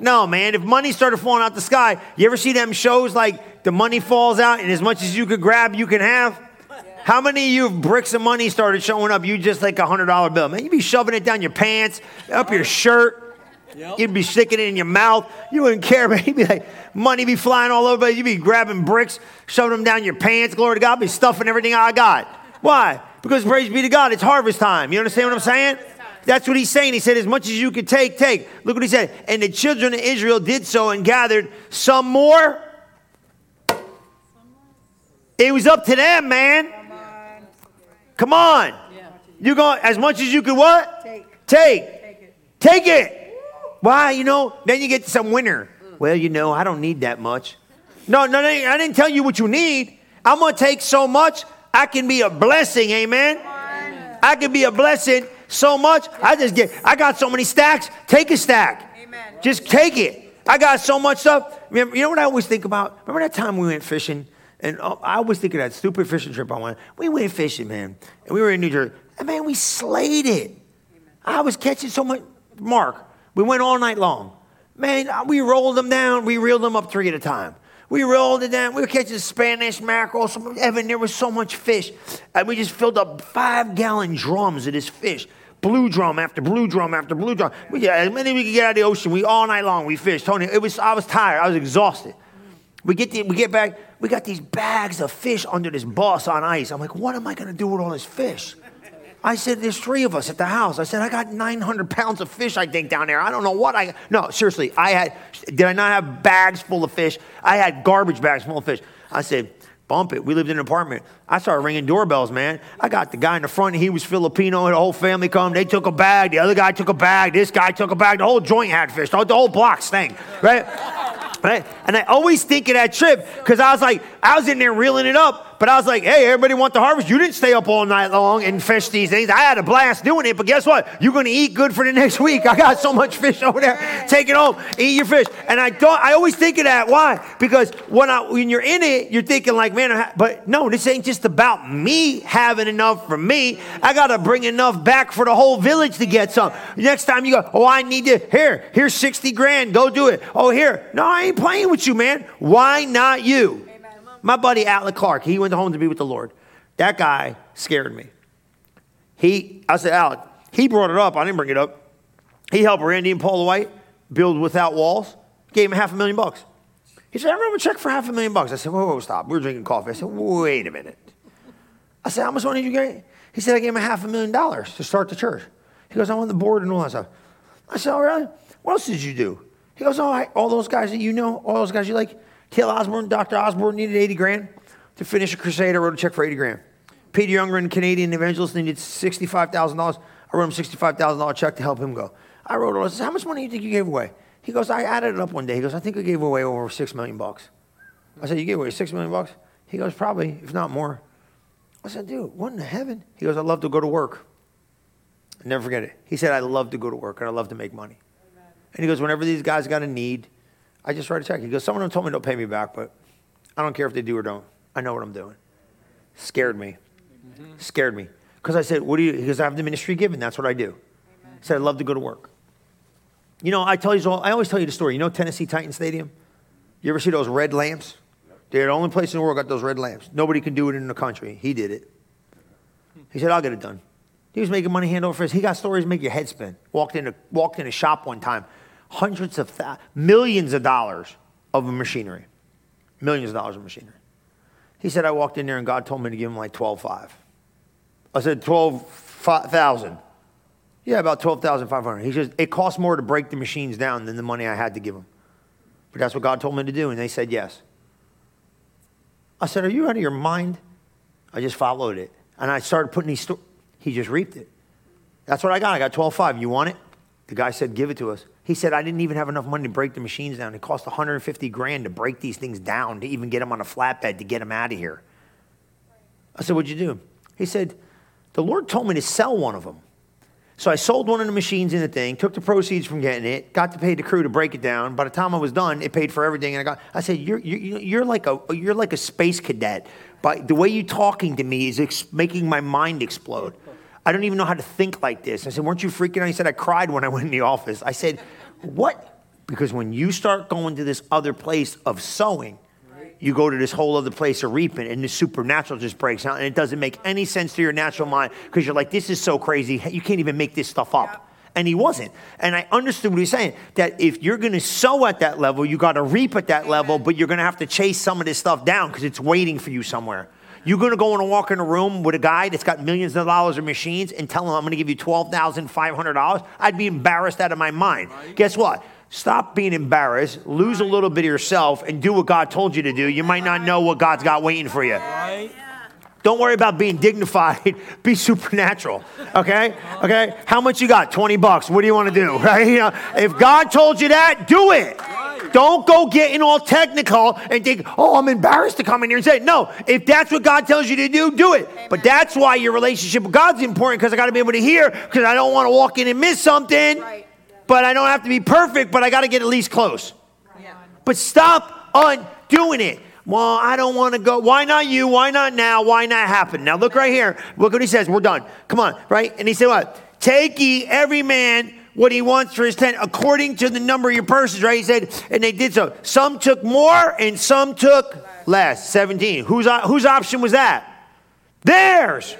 No, man. If money started falling out the sky, you ever see them shows like the money falls out and as much as you could grab, you can have? How many of you, bricks of money started showing up, you just like a hundred dollar bill, man? You'd be shoving it down your pants, up your shirt. Yep. You'd be sticking it in your mouth. You wouldn't care, man. You'd be like, money be flying all over. You'd be grabbing bricks, shoving them down your pants. Glory to God. Be stuffing everything I got. Why? Because praise be to God, it's harvest time. You understand what I'm saying? That's what he's saying. He said, as much as you could take, take. Look what he said. And the children of Israel did so and gathered some more. It was up to them, man. Come on. You go as much as you could what? Take. Take. Take it. Why? You know, then you get some winner. Well, you know, I don't need that much. No, no, no, I didn't tell you what you need. I'm going to take so much, I can be a blessing. Amen. I can be a blessing so much. I just get, I got so many stacks. Take a stack. Amen. Just take it. I got so much stuff. Remember, you know what I always think about? Remember that time we went fishing? And oh, I always think of that stupid fishing trip I went. We went fishing, man. And we were in New Jersey. And man, we slayed it. I was catching so much. Mark, we went all night long. Man, uh, we rolled them down. We reeled them up three at a time. We rolled it down. We were catching Spanish mackerel. Evan, there was so much fish. And we just filled up five gallon drums of this fish. Blue drum after blue drum after blue drum. We got as many we could get out of the ocean. We all night long we fished. Tony, it was I was tired. I was exhausted. We get the, we get back. We got these bags of fish under this boss on ice. I'm like, what am I going to do with all this fish? I said, there's three of us at the house. I said, I got 900 pounds of fish, I think, down there. I don't know what I, no, seriously, I had, did I not have bags full of fish? I had garbage bags full of fish. I said, bump it. We lived in an apartment. I started ringing doorbells, man. I got the guy in the front, he was Filipino, the whole family come. They took a bag. The other guy took a bag. This guy took a bag. The whole joint had fish. The whole block stank, right? right? And I always think of that trip because I was like, I was in there reeling it up. But I was like, hey, everybody want the harvest? You didn't stay up all night long and fish these things. I had a blast doing it, but guess what? You're going to eat good for the next week. I got so much fish over there. Take it home, eat your fish. And I thought, I always think of that. Why? Because when, I, when you're in it, you're thinking like, man, but no, this ain't just about me having enough for me. I got to bring enough back for the whole village to get some. Next time you go, oh, I need to, here, here's 60 grand. Go do it. Oh, here. No, I ain't playing with you, man. Why not you? My buddy Alec Clark, he went home to be with the Lord. That guy scared me. He, I said, Alec, he brought it up. I didn't bring it up. He helped Randy and Paula White build without walls. Gave him half a million bucks. He said, I remember a check for half a million bucks. I said, whoa, whoa, stop. We are drinking coffee. I said, wait a minute. I said, how much money did you get? He said, I gave him a half a million dollars to start the church. He goes, I'm on the board and all that stuff. I said, oh, really? What else did you do? He goes, oh, I, all those guys that you know, all those guys you like, T.L. Osborn, Dr. Osborn needed 80 grand to finish a crusade. I wrote a check for 80 grand. Peter Youngren, Canadian evangelist, needed $65,000. I wrote him $65,000 check to help him go. I wrote all this. How much money do you think you gave away? He goes, I added it up one day. He goes, I think I gave away over six million bucks. I said, You gave away six million bucks? He goes, Probably, if not more. I said, Dude, what in the heaven? He goes, I love to go to work. I never forget it. He said, I love to go to work and I love to make money. Amen. And he goes, Whenever these guys got a need, I just write a check. He goes, Someone told me they'll pay me back, but I don't care if they do or don't. I know what I'm doing. Scared me. Mm-hmm. Scared me. Because I said, What do you? Because I have the ministry given. That's what I do. Amen. I said, I love to go to work. You know, I tell you, I always tell you the story. You know Tennessee Titan Stadium? You ever see those red lamps? They're the only place in the world got those red lamps. Nobody can do it in the country. He did it. He said, I'll get it done. He was making money hand over fist. He got stories make your head spin. Walked in a, walked in a shop one time hundreds of th- millions of dollars of machinery. Millions of dollars of machinery. He said, I walked in there and God told me to give him like 12.5. I said, 12,000. Yeah, about 12,500. He says, it costs more to break the machines down than the money I had to give him. but that's what God told me to do. And they said yes. I said, Are you out of your mind? I just followed it. And I started putting these, sto- he just reaped it. That's what I got. I got 12.5. You want it? The guy said, Give it to us. He said, I didn't even have enough money to break the machines down. It cost 150 grand to break these things down to even get them on a flatbed to get them out of here. I said, What'd you do? He said, The Lord told me to sell one of them. So I sold one of the machines in the thing, took the proceeds from getting it, got to pay the crew to break it down. By the time I was done, it paid for everything. And I got, I said, you're, you're, you're like a, you're like a space cadet. But the way you're talking to me is ex- making my mind explode. I don't even know how to think like this. I said, weren't you freaking out? He said, I cried when I went in the office. I said, what? Because when you start going to this other place of sowing, you go to this whole other place of reaping and the supernatural just breaks out and it doesn't make any sense to your natural mind because you're like this is so crazy you can't even make this stuff up and he wasn't and i understood what he was saying that if you're going to sow at that level you got to reap at that level but you're going to have to chase some of this stuff down because it's waiting for you somewhere you're going to go and walk in a room with a guy that's got millions of dollars of machines and tell him i'm going to give you $12500 i'd be embarrassed out of my mind guess what Stop being embarrassed, lose a little bit of yourself, and do what God told you to do. You might not know what God's got waiting for you. Don't worry about being dignified. Be supernatural. Okay? Okay? How much you got? 20 bucks. What do you want to do? Right? You know, if God told you that, do it. Don't go getting all technical and think, oh, I'm embarrassed to come in here and say it. No, if that's what God tells you to do, do it. But that's why your relationship with God's important because I got to be able to hear because I don't want to walk in and miss something. Right. But I don't have to be perfect, but I got to get at least close. Yeah. But stop undoing it. Well, I don't want to go. Why not you? Why not now? Why not happen? Now look right here. Look what he says. We're done. Come on, right? And he said what? Take ye every man what he wants for his tent according to the number of your purses, right? He said, and they did so. Some took more and some took less. 17. Whose, whose option was that? Theirs.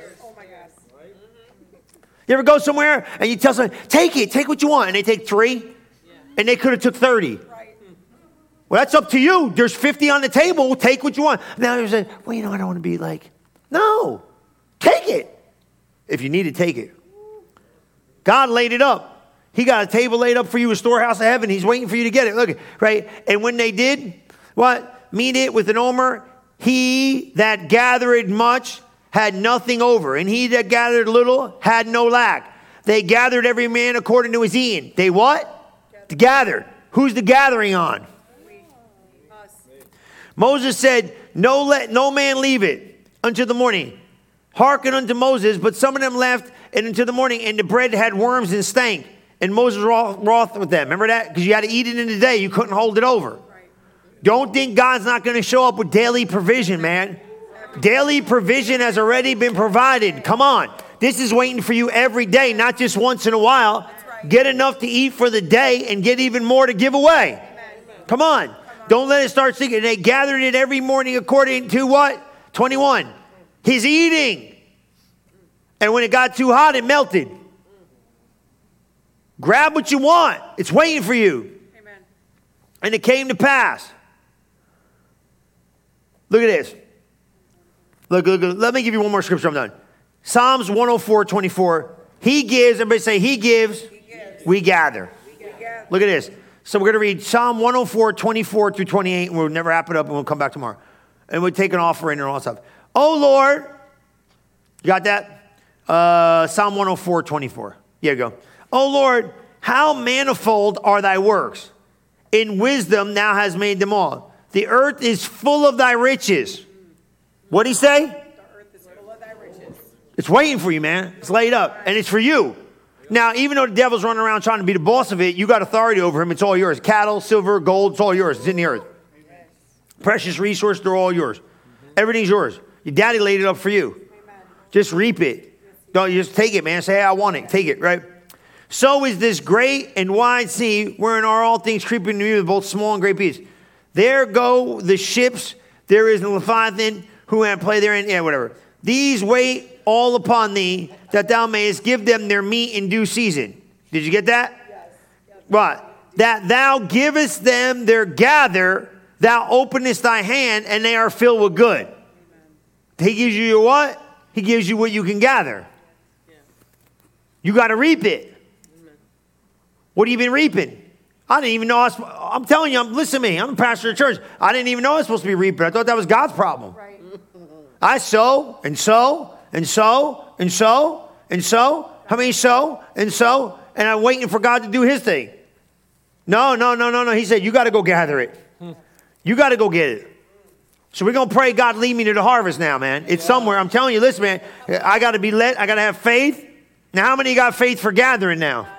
You ever go somewhere and you tell someone, take it, take what you want, and they take three, and they could have took 30. Right. Well, that's up to you. There's 50 on the table. Take what you want. Now you say, well, you know, I don't want to be like, no, take it. If you need to take it. God laid it up. He got a table laid up for you, a storehouse of heaven. He's waiting for you to get it. Look, right? And when they did, what? Mete it with an omer. He that gathered much had nothing over, and he that gathered little had no lack. They gathered every man according to his eating. They what? Gathered. Who's the gathering on? Moses said, No let no man leave it until the morning. Hearken unto Moses, but some of them left and until the morning, and the bread had worms and stank. And Moses wroth, with them. Remember that? Because you had to eat it in the day. You couldn't hold it over. Don't think God's not going to show up with daily provision, man. Daily provision has already been provided. Come on. This is waiting for you every day, not just once in a while. Get enough to eat for the day and get even more to give away. Come on. Don't let it start sinking. They gathered it every morning according to what? 21. His eating. And when it got too hot, it melted. Grab what you want. It's waiting for you. Amen. And it came to pass. Look at this. Look, look, look. Let me give you one more scripture. I'm done. Psalms 104, 24. He gives, everybody say, He gives, we gather. gather. Look at this. So we're going to read Psalm 104, 24 through 28, and we'll never wrap it up, and we'll come back tomorrow. And we'll take an offering and all that stuff. Oh, Lord. You got that? Uh, Psalm 104, 24. Here you go. Oh, Lord, how manifold are thy works. In wisdom thou hast made them all. The earth is full of thy riches. What did he say? The earth is full of thy riches. It's waiting for you, man. It's laid up, and it's for you. Now, even though the devil's running around trying to be the boss of it, you got authority over him. It's all yours. Cattle, silver, gold, it's all yours. It's in the earth. Precious resource, they're all yours. Everything's yours. Your daddy laid it up for you. Just reap it. Don't you just take it, man. Say, hey, I want it. Take it, right? So is this great and wide sea, wherein are all things creeping to me with both small and great beasts. There go the ships. There is a Leviathan who had play therein. Yeah, whatever. These wait all upon thee, that thou mayest give them their meat in due season. Did you get that? What? That thou givest them their gather, thou openest thy hand, and they are filled with good. He gives you your what? He gives you what you can gather. You got to reap it. What have you been reaping? I didn't even know I was, I'm telling you, I'm, listen to me, I'm a pastor of church. I didn't even know I was supposed to be reaping. I thought that was God's problem. Right. I sow and sow and sow and sow and sow. How many sow and sow? And I'm waiting for God to do his thing. No, no, no, no, no. He said, You got to go gather it. You got to go get it. So we're going to pray, God, lead me to the harvest now, man. It's somewhere. I'm telling you, listen, man, I got to be led. I got to have faith. Now, how many got faith for gathering now?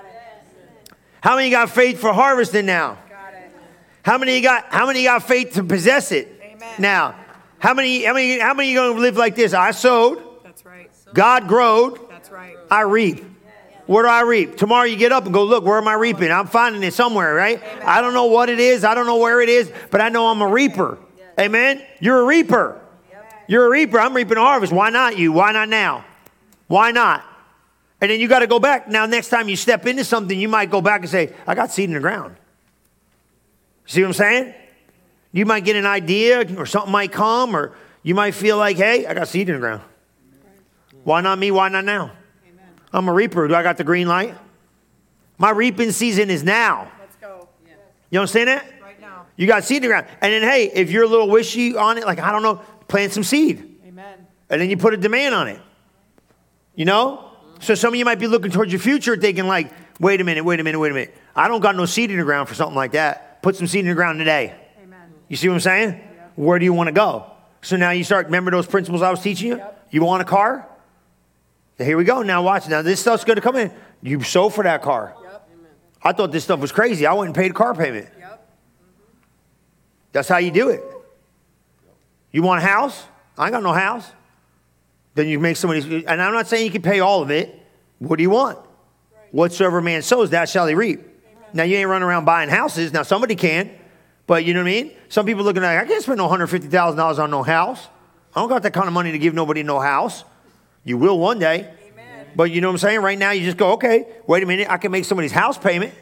How many got faith for harvesting now? How many got how many got faith to possess it Amen. now? How many how many how many gonna live like this? I sowed, That's right. God growed, That's right. I reap. Where do I reap? Tomorrow you get up and go, look, where am I reaping? I'm finding it somewhere, right? I don't know what it is, I don't know where it is, but I know I'm a reaper. Amen. You're a reaper. You're a reaper. I'm reaping a harvest. Why not you? Why not now? Why not? And then you got to go back. Now, next time you step into something, you might go back and say, I got seed in the ground. See what I'm saying? You might get an idea or something might come, or you might feel like, hey, I got seed in the ground. Why not me? Why not now? I'm a reaper. Do I got the green light? My reaping season is now. Let's go. You understand that? Right now. You got seed in the ground. And then, hey, if you're a little wishy on it, like, I don't know, plant some seed. Amen. And then you put a demand on it. You know? So some of you might be looking towards your future thinking, like, wait a minute, wait a minute, wait a minute. I don't got no seed in the ground for something like that. Put some seed in the ground today. Amen. You see what I'm saying? Where do you want to go? So now you start, remember those principles I was teaching you? You want a car? Here we go. Now watch. Now this stuff's going to come in. You sow for that car. Yep. I thought this stuff was crazy. I went and paid a car payment. Yep. Mm-hmm. That's how you do it. You want a house? I ain't got no house. Then you make somebody, and I'm not saying you can pay all of it. What do you want? Whatsoever man sows, that shall he reap. Now you ain't running around buying houses. Now somebody can, but you know what I mean? Some people looking at, I can't spend no $150,000 on no house. I don't got that kind of money to give nobody no house. You will one day. But you know what I'm saying? Right now, you just go, okay, wait a minute, I can make somebody's house payment.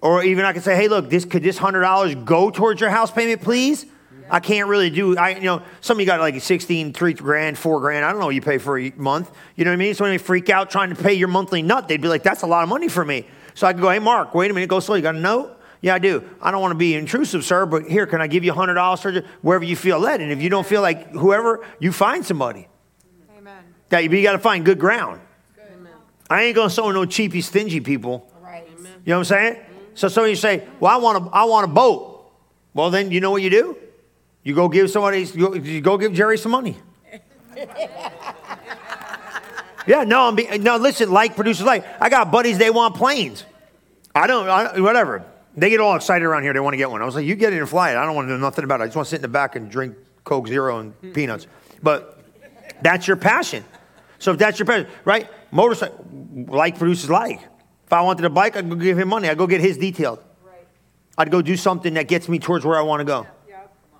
Or even I can say, hey, look, this could this hundred dollars go towards your house payment, please? I can't really do. I you know some of you got like 16, three grand, four grand. I don't know what you pay for a month. You know what I mean? So when they freak out trying to pay your monthly nut, they'd be like, that's a lot of money for me. So I could go, hey, Mark, wait a minute, go slow. You got a note? Yeah, I do. I don't want to be intrusive, sir, but here, can I give you hundred dollars sir? wherever you feel led? And if you don't feel like whoever, you find somebody. Amen. That you got to find good ground. Amen. I ain't gonna sow no cheapy, stingy people. Right. You know what I'm saying? So some of you say, "Well, I want a, I want a boat." Well, then you know what you do? You go give somebody, you go, you go give Jerry some money. yeah, no, I'm be, no. Listen, like produces like. I got buddies. They want planes. I don't. I, whatever. They get all excited around here. They want to get one. I was like, "You get it and fly it. I don't want to know nothing about it. I just want to sit in the back and drink Coke Zero and hmm. peanuts." But that's your passion. So if that's your passion, right? Motorcycle, like produces like. If I wanted a bike, I'd go give him money. I'd go get his detailed. Right. I'd go do something that gets me towards where I want to go.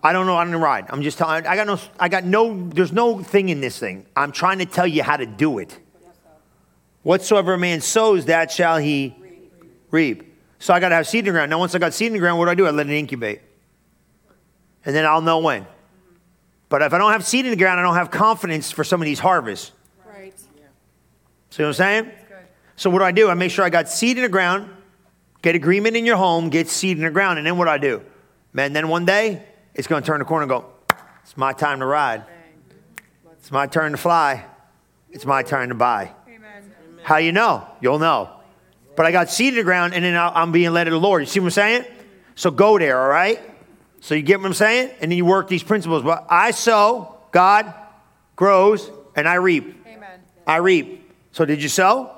I don't know. I don't ride. I'm just telling. I got no. I got no. There's no thing in this thing. I'm trying to tell you how to do it. Whatsoever a man sows, that shall he reap. So I got to have seed in the ground. Now, once I got seed in the ground, what do I do? I let it incubate, and then I'll know when. But if I don't have seed in the ground, I don't have confidence for some of these harvests. Right. See what I'm saying? So what do I do? I make sure I got seed in the ground, get agreement in your home, get seed in the ground, and then what do I do? Man, then one day it's going to turn the corner and go, it's my time to ride. It's my turn to fly. It's my turn to buy. Amen. How you know? You'll know. But I got seed in the ground, and then I'm being led to the Lord. You see what I'm saying? So go there, all right? So you get what I'm saying? And then you work these principles. But I sow, God grows, and I reap. Amen. I reap. So did you sow?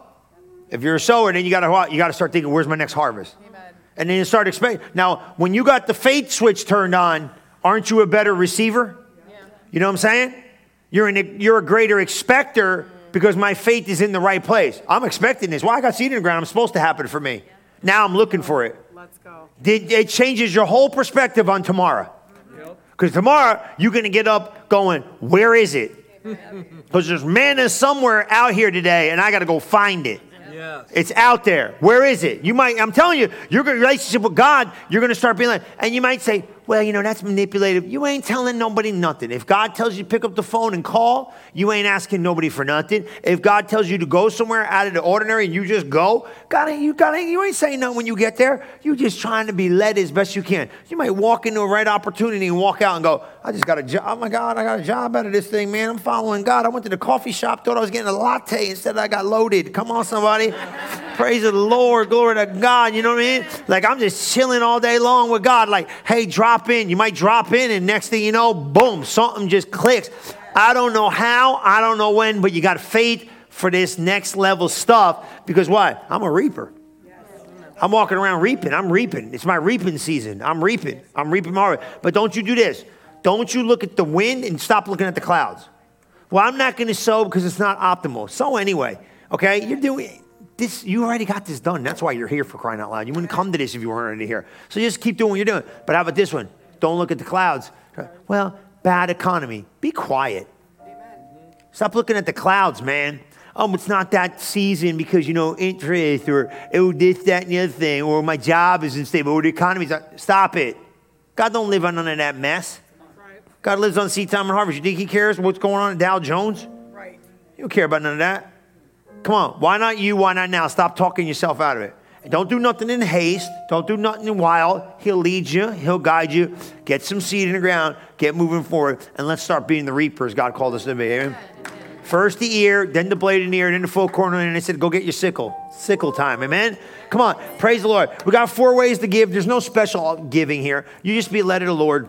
If you're a sower, then you gotta you gotta start thinking, where's my next harvest? Amen. And then you start expecting. Now, when you got the faith switch turned on, aren't you a better receiver? You know what I'm saying? You're an, you're a greater expector because my faith is in the right place. I'm expecting this. Well, I got seed in the ground. I'm supposed to happen for me. Now I'm looking for it. Let's go. It it changes your whole perspective on tomorrow. Because tomorrow you're going to get up going, where is it? Because there's manna somewhere out here today, and I got to go find it. Yes. It's out there. Where is it? You might, I'm telling you, your relationship with God, you're going to start being like, and you might say, well, you know, that's manipulative. You ain't telling nobody nothing. If God tells you to pick up the phone and call, you ain't asking nobody for nothing. If God tells you to go somewhere out of the ordinary and you just go, God, you, God, you ain't saying nothing when you get there. You just trying to be led as best you can. You might walk into a right opportunity and walk out and go, I just got a job. Oh my God, I got a job out of this thing, man. I'm following God. I went to the coffee shop, thought I was getting a latte. Instead, I got loaded. Come on, somebody. Praise the Lord. Glory to God. You know what I mean? Like I'm just chilling all day long with God. Like, hey, drop in. You might drop in, and next thing you know, boom, something just clicks. I don't know how, I don't know when, but you got faith for this next level stuff because why? I'm a reaper. I'm walking around reaping. I'm reaping. It's my reaping season. I'm reaping. I'm reaping my harvest. But don't you do this. Don't you look at the wind and stop looking at the clouds. Well, I'm not going to sow because it's not optimal. So anyway, okay, you're doing this. You already got this done. That's why you're here for crying out loud. You wouldn't come to this if you weren't already here. So just keep doing what you're doing. But how about this one? Don't look at the clouds. Well, bad economy. Be quiet. Stop looking at the clouds, man. Oh, it's not that season because, you know, interest or oh, this, that, and the other thing, or my job isn't stable, or the economy's not. Stop it. God don't live on none of that mess. God lives on seed time and harvest. You think he cares what's going on at Dow Jones? Right. You don't care about none of that. Come on. Why not you? Why not now? Stop talking yourself out of it. Don't do nothing in haste. Don't do nothing wild. He'll lead you. He'll guide you. Get some seed in the ground. Get moving forward. And let's start being the reapers God called us to be. Amen. First the ear, then the blade in the ear, then the full corner, and they said, go get your sickle. Sickle time, amen? Come on, praise the Lord. We got four ways to give. There's no special giving here. You just be led of the Lord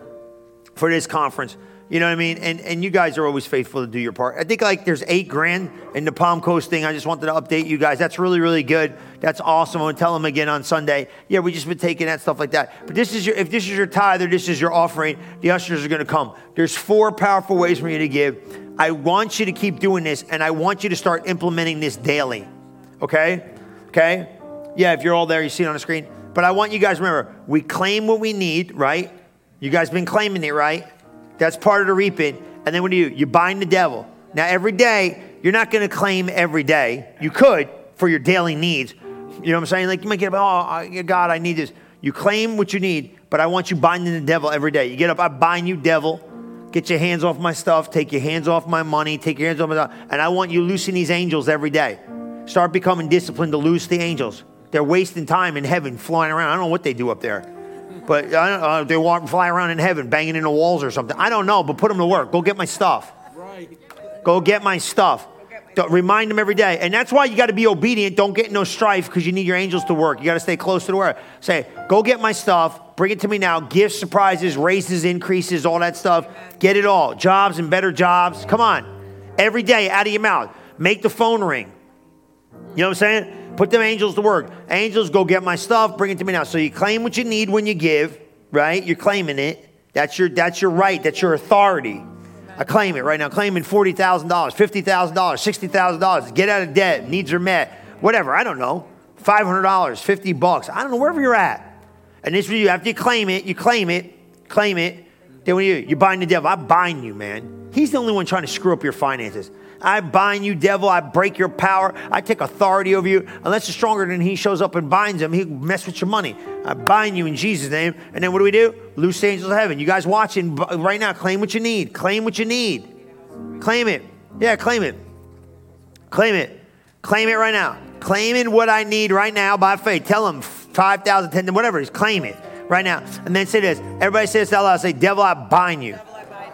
for this conference. You know what I mean? And and you guys are always faithful to do your part. I think like there's eight grand in the Palm Coast thing. I just wanted to update you guys. That's really, really good. That's awesome. I'm gonna tell them again on Sunday. Yeah, we just been taking that stuff like that. But this is your if this is your tithe or this is your offering, the ushers are gonna come. There's four powerful ways for you to give. I want you to keep doing this, and I want you to start implementing this daily. Okay? Okay? Yeah, if you're all there, you see it on the screen. But I want you guys remember, we claim what we need, right? You guys been claiming it, right? That's part of the reaping. And then what do you do? You bind the devil. Now, every day, you're not going to claim every day. You could for your daily needs. You know what I'm saying? Like you might get up, oh, God, I need this. You claim what you need, but I want you binding the devil every day. You get up, I bind you, devil. Get your hands off my stuff. Take your hands off my money. Take your hands off my stuff. And I want you loosing these angels every day. Start becoming disciplined to loose the angels. They're wasting time in heaven flying around. I don't know what they do up there. But I don't know, they walk, fly around in heaven, banging into walls or something. I don't know, but put them to work. Go get my stuff. Go get my stuff. Don't- Remind them every day. And that's why you got to be obedient. Don't get in no strife because you need your angels to work. You got to stay close to the word. Say, go get my stuff. Bring it to me now. Gifts, surprises, raises, increases, all that stuff. Get it all. Jobs and better jobs. Come on. Every day out of your mouth. Make the phone ring. You know what I'm saying? Put them angels to work. Angels, go get my stuff, bring it to me now. So you claim what you need when you give, right? You're claiming it. That's your that's your right. That's your authority. I claim it right now. Claiming forty thousand dollars, fifty thousand dollars, sixty thousand dollars. Get out of debt. Needs are met. Whatever. I don't know. Five hundred dollars, fifty bucks. I don't know wherever you're at. And this is you after you claim it. You claim it. Claim it. Then do you? You bind the devil. I bind you, man. He's the only one trying to screw up your finances. I bind you, devil. I break your power. I take authority over you. Unless you're stronger than he shows up and binds him, he'll mess with your money. I bind you in Jesus' name. And then what do we do? Loose angels of heaven. You guys watching right now, claim what you need. Claim what you need. Claim it. Yeah, claim it. Claim it. Claim it right now. Claiming what I need right now by faith. Tell him 5,000, 10, whatever it is. Claim it right now. And then say this. Everybody say this out loud. Say, devil, I bind you.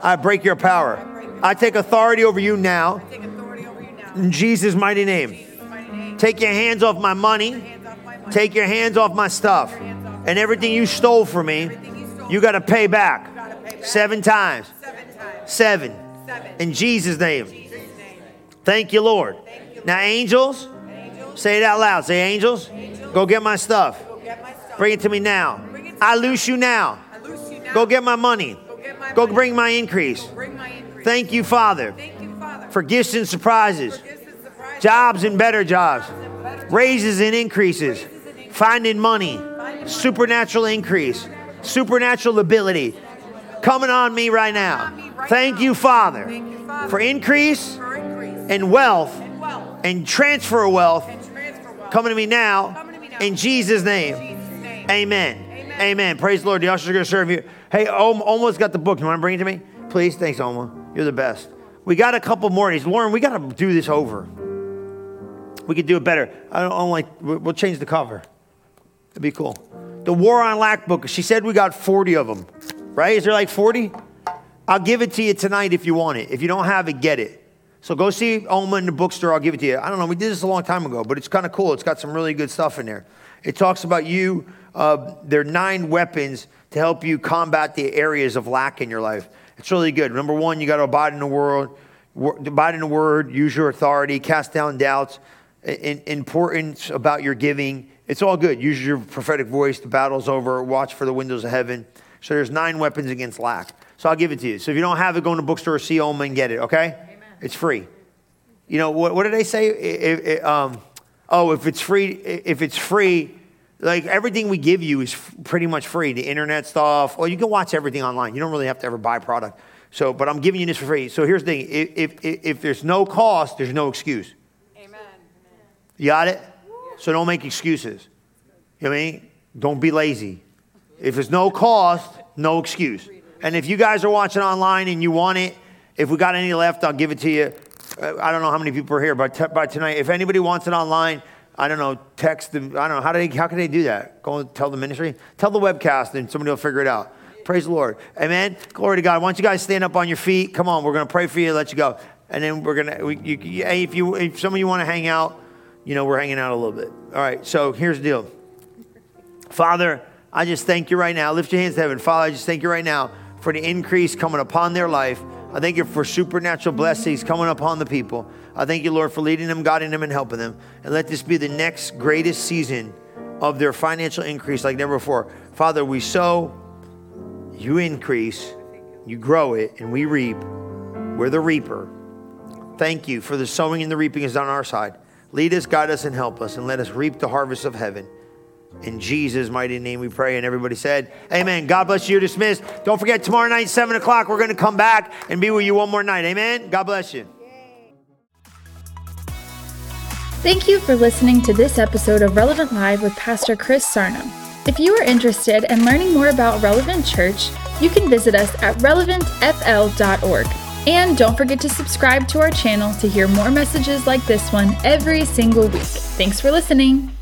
I break your power. I take authority over you now Take authority over you now. in Jesus' mighty name. Jesus' mighty name. Take your hands off my money. Hands off my money. Take your hands off my stuff. And everything you stole from me, you got to pay back Gotta pay back. seven times. Seven. Seven. Seven. In Jesus' name. In Jesus' name. Thank you, Lord. Now, angels, Angels, say it out loud. Say, angels, go get my stuff. go get my stuff. Bring it to me now. To I loose you now. I loose you now. Go get my money. Go get my Go money. bring my increase. Bring my increase. Thank you, Father, Thank you, Father. for gifts and surprises, gifts and surprises. jobs and better jobs, and better jobs. raises and increases, finding money, supernatural increase, supernatural ability coming on me right now. Thank you, Father, Thank you, Father. for increase For increase. and wealth and wealth. and transfer of wealth And transfer wealth. coming to me now Coming to me now. in Jesus' In name. Jesus' name. Amen. Amen. Amen. Praise the Lord. The ushers are going to serve you. Hey, Om, almost got the book. You want to bring it to me? Please. Thanks, Oma. You're the best. We got a couple more. He's Lauren, we got to do this over. We could do it better. I don't, I don't like, we'll change the cover. It'd be cool. The War on Lack book, she said we got 40 of them, right? Is there like 40? I'll give it to you tonight if you want it. If you don't have it, get it. So go see Oma in the bookstore. I'll give it to you. I don't know. We did this a long time ago, but it's kind of cool. It's got some really good stuff in there. It talks about you. Uh, there are nine weapons to help you combat the areas of lack in your life. It's really good. Number one, you got to abide in the world, abide in the word, use your authority, cast down doubts, importance about your giving. It's all good. Use your prophetic voice. The battle's over. Watch for the windows of heaven. So there's nine weapons against lack. So I'll give it to you. So if you don't have it, go in the bookstore, see Oma, and get it. Okay? Amen. It's free. You know what? What did they say? It, it, um, oh, if it's free, if it's free, like everything we give you is f- pretty much free. The internet stuff. Well, you can watch everything online. You don't really have to ever buy product. So, but I'm giving you this for free. So here's the thing: if, if, if there's no cost, there's no excuse. Amen. You got it? So don't make excuses. You know what I mean? Don't be lazy. If there's no cost, no excuse. And if you guys are watching online and you want it, if we got any left, I'll give it to you. Uh, I don't know how many people are here, but t- by tonight, if anybody wants it online, I don't know, text them. I don't know. How, do they, how can they do that? Go and tell the ministry? Tell the webcast and somebody will figure it out. Praise the Lord. Amen. Glory to God. Why don't you guys stand up on your feet? Come on, we're going to pray for you, let you go. And then we're going to, we, if, you, if some of you want to hang out, you know, we're hanging out a little bit. All right, so here's the deal. Father, I just thank you right now. Lift your hands to heaven. Father, I just thank you right now for the increase coming upon their life. I thank you for supernatural blessings coming upon the people. I thank you, Lord, for leading them, guiding them, and helping them. And let this be the next greatest season of their financial increase like never before. Father, we sow, you increase, you grow it, and we reap. We're the reaper. Thank you for the sowing and the reaping is on our side. Lead us, guide us, and help us, and let us reap the harvest of heaven. In Jesus' mighty name we pray. And everybody said, Amen. God bless you. You're Dismissed. Don't forget, tomorrow night, 7 o'clock, we're going to come back and be with you one more night. Amen. God bless you. Thank you for listening to this episode of Relevant Live with Pastor Chris Sarno. If you are interested in learning more about Relevant Church, you can visit us at relevantfl.org. And don't forget to subscribe to our channel to hear more messages like this one every single week. Thanks for listening.